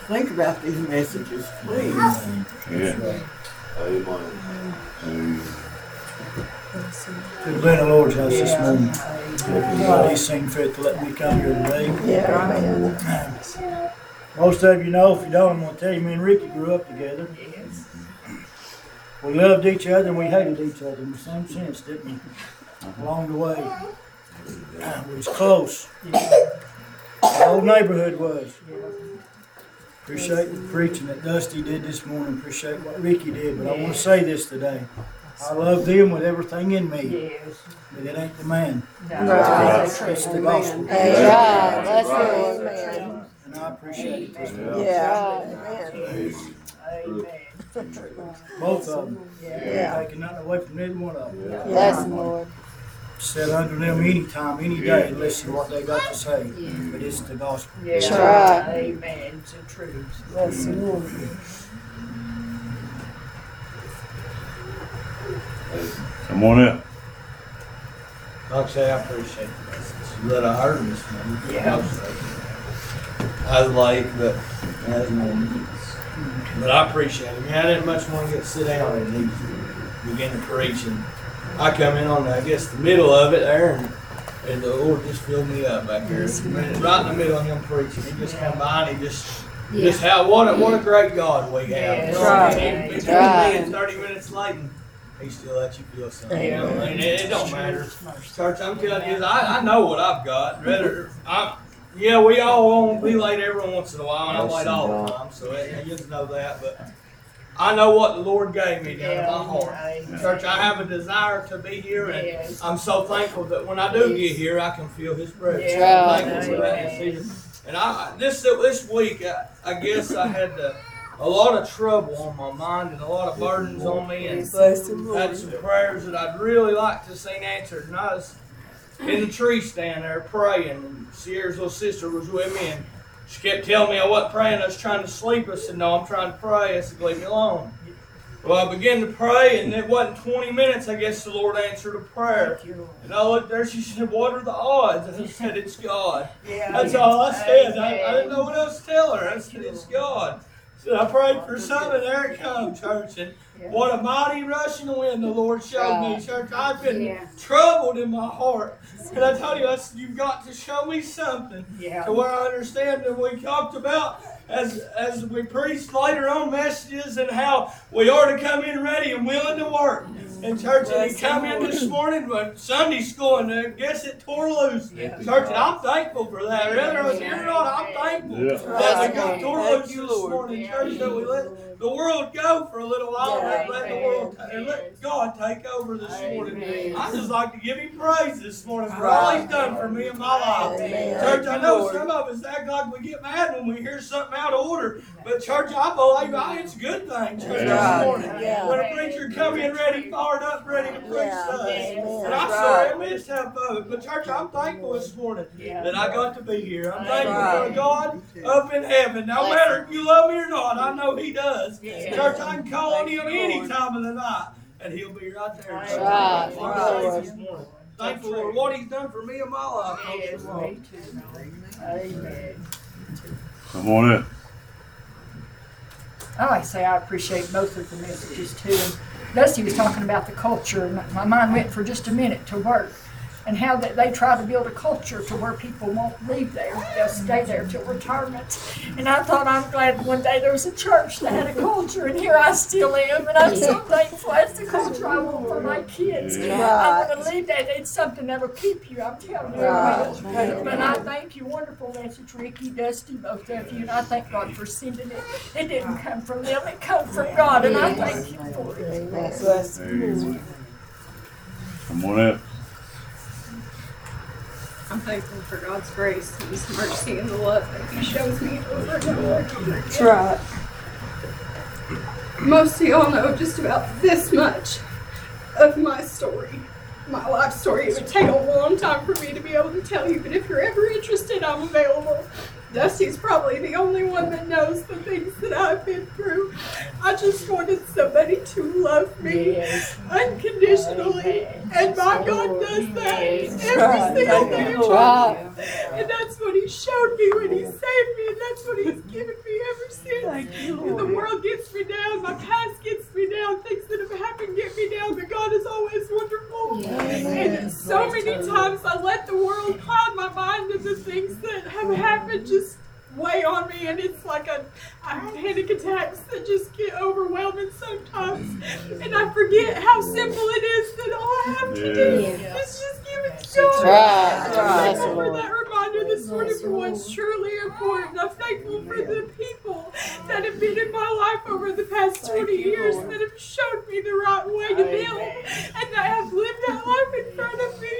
S13: think about these messages, please.
S3: Yeah.
S7: Amen.
S6: We've been in the Lord's house this morning. God, He's seen fit to let me come here today.
S12: Yeah, amen.
S6: Most of you know, if you don't, I'm gonna tell you, me and Rickey grew up together. We loved each other and we hated each other in the same sense, didn't we? Along the way. We was close. The whole neighborhood was. Appreciate the preaching that Dusty did this morning, appreciate what Rickey did, but I wanna say this today. I love them with everything in me,
S11: Yes.
S6: but it ain't the man.
S12: Right.
S6: It's the gospel.
S12: That's right. That's right, man.
S6: And I appreciate it this.
S12: Yeah, amen.
S11: Amen.
S6: Both of them.
S12: Yeah.
S6: Taking nothing away from neither one of them.
S12: Bless him, Lord.
S6: Sit under them anytime, any day, and listen to what they got to say. But it's the gospel.
S11: Yes.
S12: That's right.
S11: Amen. It's the truth.
S12: Bless him, Lord.
S3: Come on up.
S14: Like I say, I appreciate the message that I heard this morning.
S11: Yeah.
S14: I was late, but I was morning. But I appreciate it. Man, I didn't much want to get sit down and he began to preach. And I come in on, I guess, the middle of it there, and, and the Lord just filled me up back here. Man, right in the middle of him preaching. He just come by and he just, just how, what a, what a great God we have.
S11: Yes.
S14: You know what I?
S11: Right.
S14: He- he 30 minutes late and he still lets you feel something. You know what I mean? It, it don't matter. Church, I'm telling you, I, I know what I've got. Rather, I, yeah, we all want to be late every once in a while, and I'm late all the time, so it, you just know that. But I know what the Lord gave me down in my heart. Church, I have a desire to be here, and I'm so thankful that when I do get here, I can feel His presence.
S11: Yeah.
S14: I'm thankful for that. And And I this this week, I, I guess I had uh, a lot of trouble on my mind and a lot of burdens on me, and
S12: Bless
S14: had some prayers that I'd really like to see answered. And I was in the tree stand there praying, and Sierra's little sister was with me, and she kept telling me I wasn't praying, I was trying to sleep. I said, No, I'm trying to pray. I said, Leave me alone. Well, I began to pray, and it wasn't 20 minutes, I guess the Lord answered a prayer. And I looked there, she said, What are the odds? And I said, It's God.
S11: Yeah.
S14: That's all I said. I, I didn't know what else to tell her. I said, It's God. So I prayed for something, there it comes, church. And what a mighty rushing wind the Lord showed me, church. I've been
S11: Yeah.
S14: troubled in my heart. And I tell you, I said, You've got to show me something
S11: Yeah.
S14: to where I understand that we talked about as as we preached later on messages and how we are to come in ready and willing to work. And church, and he come in this morning with Sunday school and I guess it tore loose. Church, and I'm thankful for that. Whether I was here or not, I'm thankful
S3: Yeah.
S14: that we got tore loose this
S12: Lord.
S14: morning. Church, that we let the world go for a little while and let the world and let God take over this morning. I just like to give him praise this morning for all he's done for me in my life.
S12: Amen.
S14: Church, I know some of us act like we get mad when we hear something out of order, but church, I believe I, it's a good thing, church, this morning.
S12: Yeah.
S14: When a preacher come in ready, fired up, ready to preach
S12: Yeah.
S14: to us.
S12: Amen.
S14: And I'm sorry I missed half of it, but church, I'm thankful this morning that I got to be here. I'm thankful for. God up in heaven. No matter if you love me or not, I know He does.
S11: Yeah.
S14: Church, I can call on Him
S11: you,
S14: any time of the night, and He'll be right there.
S11: That's
S14: Church.
S12: right.
S14: I'm thankful
S12: Right.
S14: this morning. Thankful for what He's done for me and my life.
S11: Yes, me too. Amen.
S3: Come on up.
S11: I like to say I appreciate both of the messages too. And Dusty was talking about the culture, and my mind went for just a minute to work and how that they try to build a culture to where people won't leave there. They'll stay there till retirement. And I thought I'm glad one day there was a church that had a culture, and here I still am. And I'm so thankful. That's the culture I want for my kids. I want to leave that. It's something that'll keep you. I'm telling you. it will. But I thank you. Wonderful message, Rickey, Dusty, both of you. And I thank God for sending it. It didn't come from them. It came from God. And I thank you for it.
S3: Amen. Someone else?
S2: I'm thankful for God's grace and His mercy and the love that He shows me over and over.
S15: That's right.
S2: Most of y'all know just about this much of my story, my life story. It would take a long time for me to be able to tell you, but if you're ever interested, I'm available. Dusty's probably the only one that knows the things that I've been through. I just wanted somebody to love me unconditionally, and my God does that every single day of my life. And that's what He showed me when He saved me, and that's what He's given me ever since. And the world gets me down, my past gets me down, things that have happened get me down, but God is always wonderful. And so many times I let the world cloud my mind and the things that have happened just weigh on me, and it's like a, panic attacks that just get overwhelming sometimes. And I forget how simple it is that all I have to do is just give it to God.
S15: right.
S2: I'm
S15: Right.
S2: thankful for that reminder this morning for what's truly important. I'm thankful for the people that have been in my life over the past 20 years that have showed me the right way to live and that have lived that life in front of me.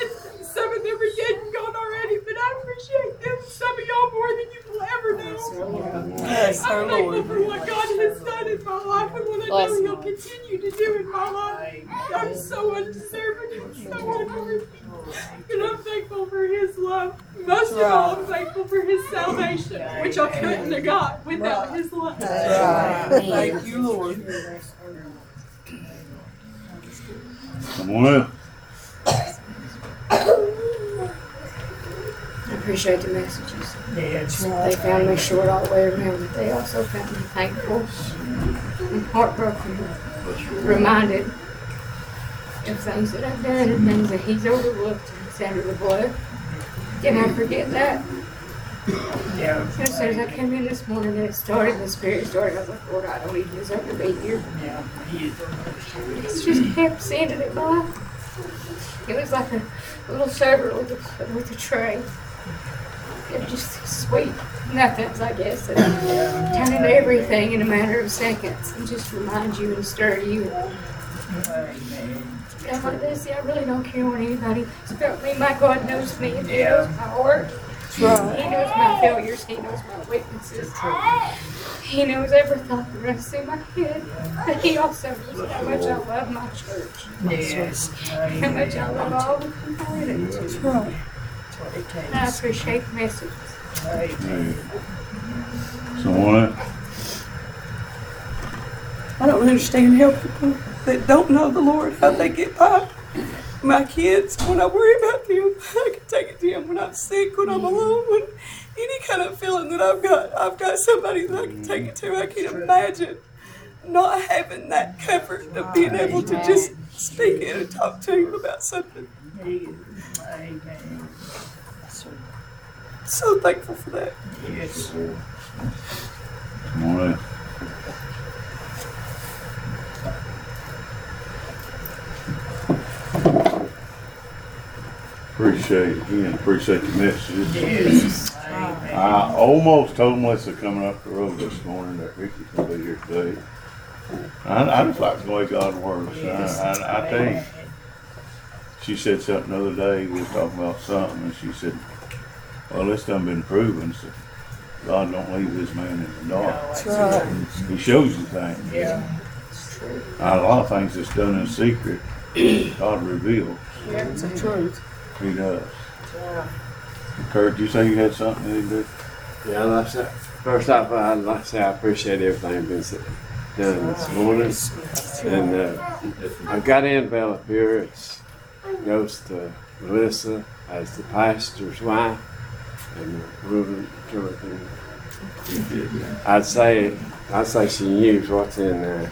S2: And some of them are dead and gone already, but I appreciate them, some of y'all more than you will ever know.
S15: Yes, our
S2: I'm thankful
S15: Lord.
S2: for what God has done in my life and what I
S15: Bless
S2: know
S15: him.
S2: He'll continue to do in my life. I'm so undeserving and so unworthy. And I'm thankful for His love. Most of all, I'm thankful for His salvation, which I couldn't have got without His love.
S15: That's right. Thank you, Lord.
S3: Someone else?
S16: I appreciate the messages. They found me short all the way around, but they also found me thankful and heartbroken, reminded of things that I've done and things that he's overlooked and it's under the blood. Can I forget that?
S11: Yeah.
S16: As soon as I came in this morning and it started, the spirit started, I was like, Lord, I don't even deserve to be here.
S11: Yeah. He-
S16: It's just kept sending it by. It was like a little server with a, with a tray. It was just sweet nothings, I guess, that turn into everything in a matter of seconds and just remind you and stir you. I'm like this, I really don't care what anybody thinks about me. My God knows me. He
S11: Yeah.
S16: knows my heart.
S15: right.
S16: He knows my failures. He knows my weaknesses. He knows every thought that runs through my head. But he also knows how much I love my church.
S11: Yes.
S16: How much I love all the people in.
S15: That's right.
S11: That's what it
S16: And I appreciate the messages.
S11: Amen.
S3: Someone else?
S15: I don't understand how people that don't know the Lord, how they get by. My kids, when I worry about them, <laughs> I can take it to them when I'm sick, when I'm mm-hmm. alone, when any kind of feeling that I've got, I've got somebody that I can take it to. I mm-hmm. can't imagine not having that comfort of being able to just speak in and talk to him about something.
S11: Amen.
S15: So thankful for that.
S11: Yes.
S3: Someone else? Appreciate, it again, appreciate the messages.
S11: Yes.
S3: I almost told Melissa coming up the road this morning that Rickey's gonna be here today. I, I just like the way God works. I, I, I tell you, she said something the other day, we were talking about something, and she said, well, this done been proven, so God don't leave this man in the dark.
S11: That's
S15: right.
S3: He shows you things.
S11: Yeah. It's true.
S3: Now, a lot of things that's done in secret, <clears throat> God reveals.
S15: Yeah, It's the truth.
S3: He does. Kurt, did you say you had something to do?
S17: Yeah, like I said, first off, I'd like to say I appreciate everything been s- done this morning. And uh, I got in Bella up here. It goes to Melissa as the pastor's wife and Reuben Jordan. I'd say I'd say she knows what's in there.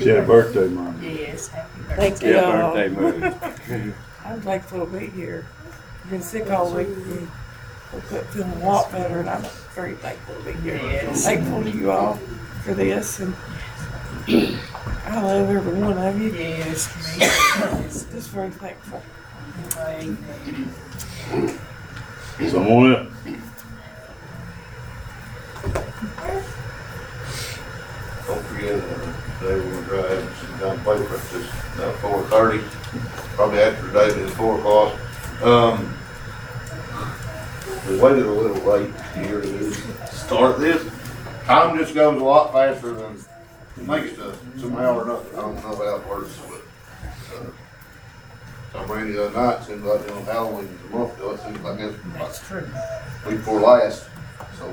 S3: She had a birthday month.
S15: Yes, happy birthday. Thank you
S17: Yeah,
S15: all.
S17: birthday moon.
S15: I'm thankful to be here. I've been sick all week and woke up feeling a lot better and I'm very thankful to be here.
S11: Yes.
S15: Thankful to you all for this and I love every one of you.
S11: Yes,
S15: Just very thankful.
S3: Someone else.
S7: Don't forget, uh, today we're gonna drive some down at just about four thirty, probably after David is four o'clock. Um, we waited a little late here to start this. Time just goes a lot faster than it makes to somehow or another. I don't know how it works, but, uh, so Randy the other night, seems like, you know, Halloween is a month ago, it seems like it's
S11: That's true.
S7: week before last, so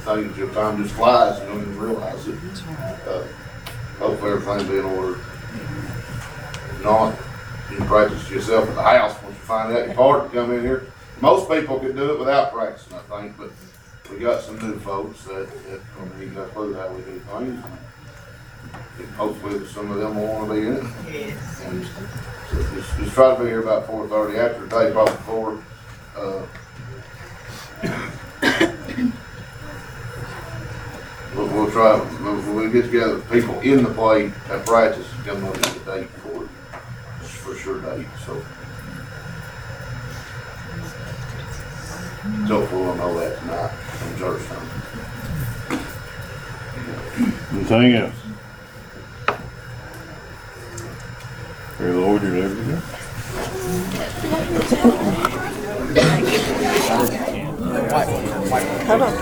S7: things, your time just flies, you don't even realize it. Uh, Hopefully everything will be in order. Not, you can practice yourself at the house, once you find out hard to come in here. Most people could do it without practicing, I think, but we got some new folks that, that, I mean, clue how we do things. And Hopefully some of them will wanna be in it.
S11: Yes.
S7: And just, just try to be here about four thirty after the day, probably four, uh, We'll, we'll try, when we get together, people in the play at practice, come up with a date for it, for sure date, so. So we'll know that tonight church time.
S3: Anything else? The Lord, your liberty.
S15: Hold on.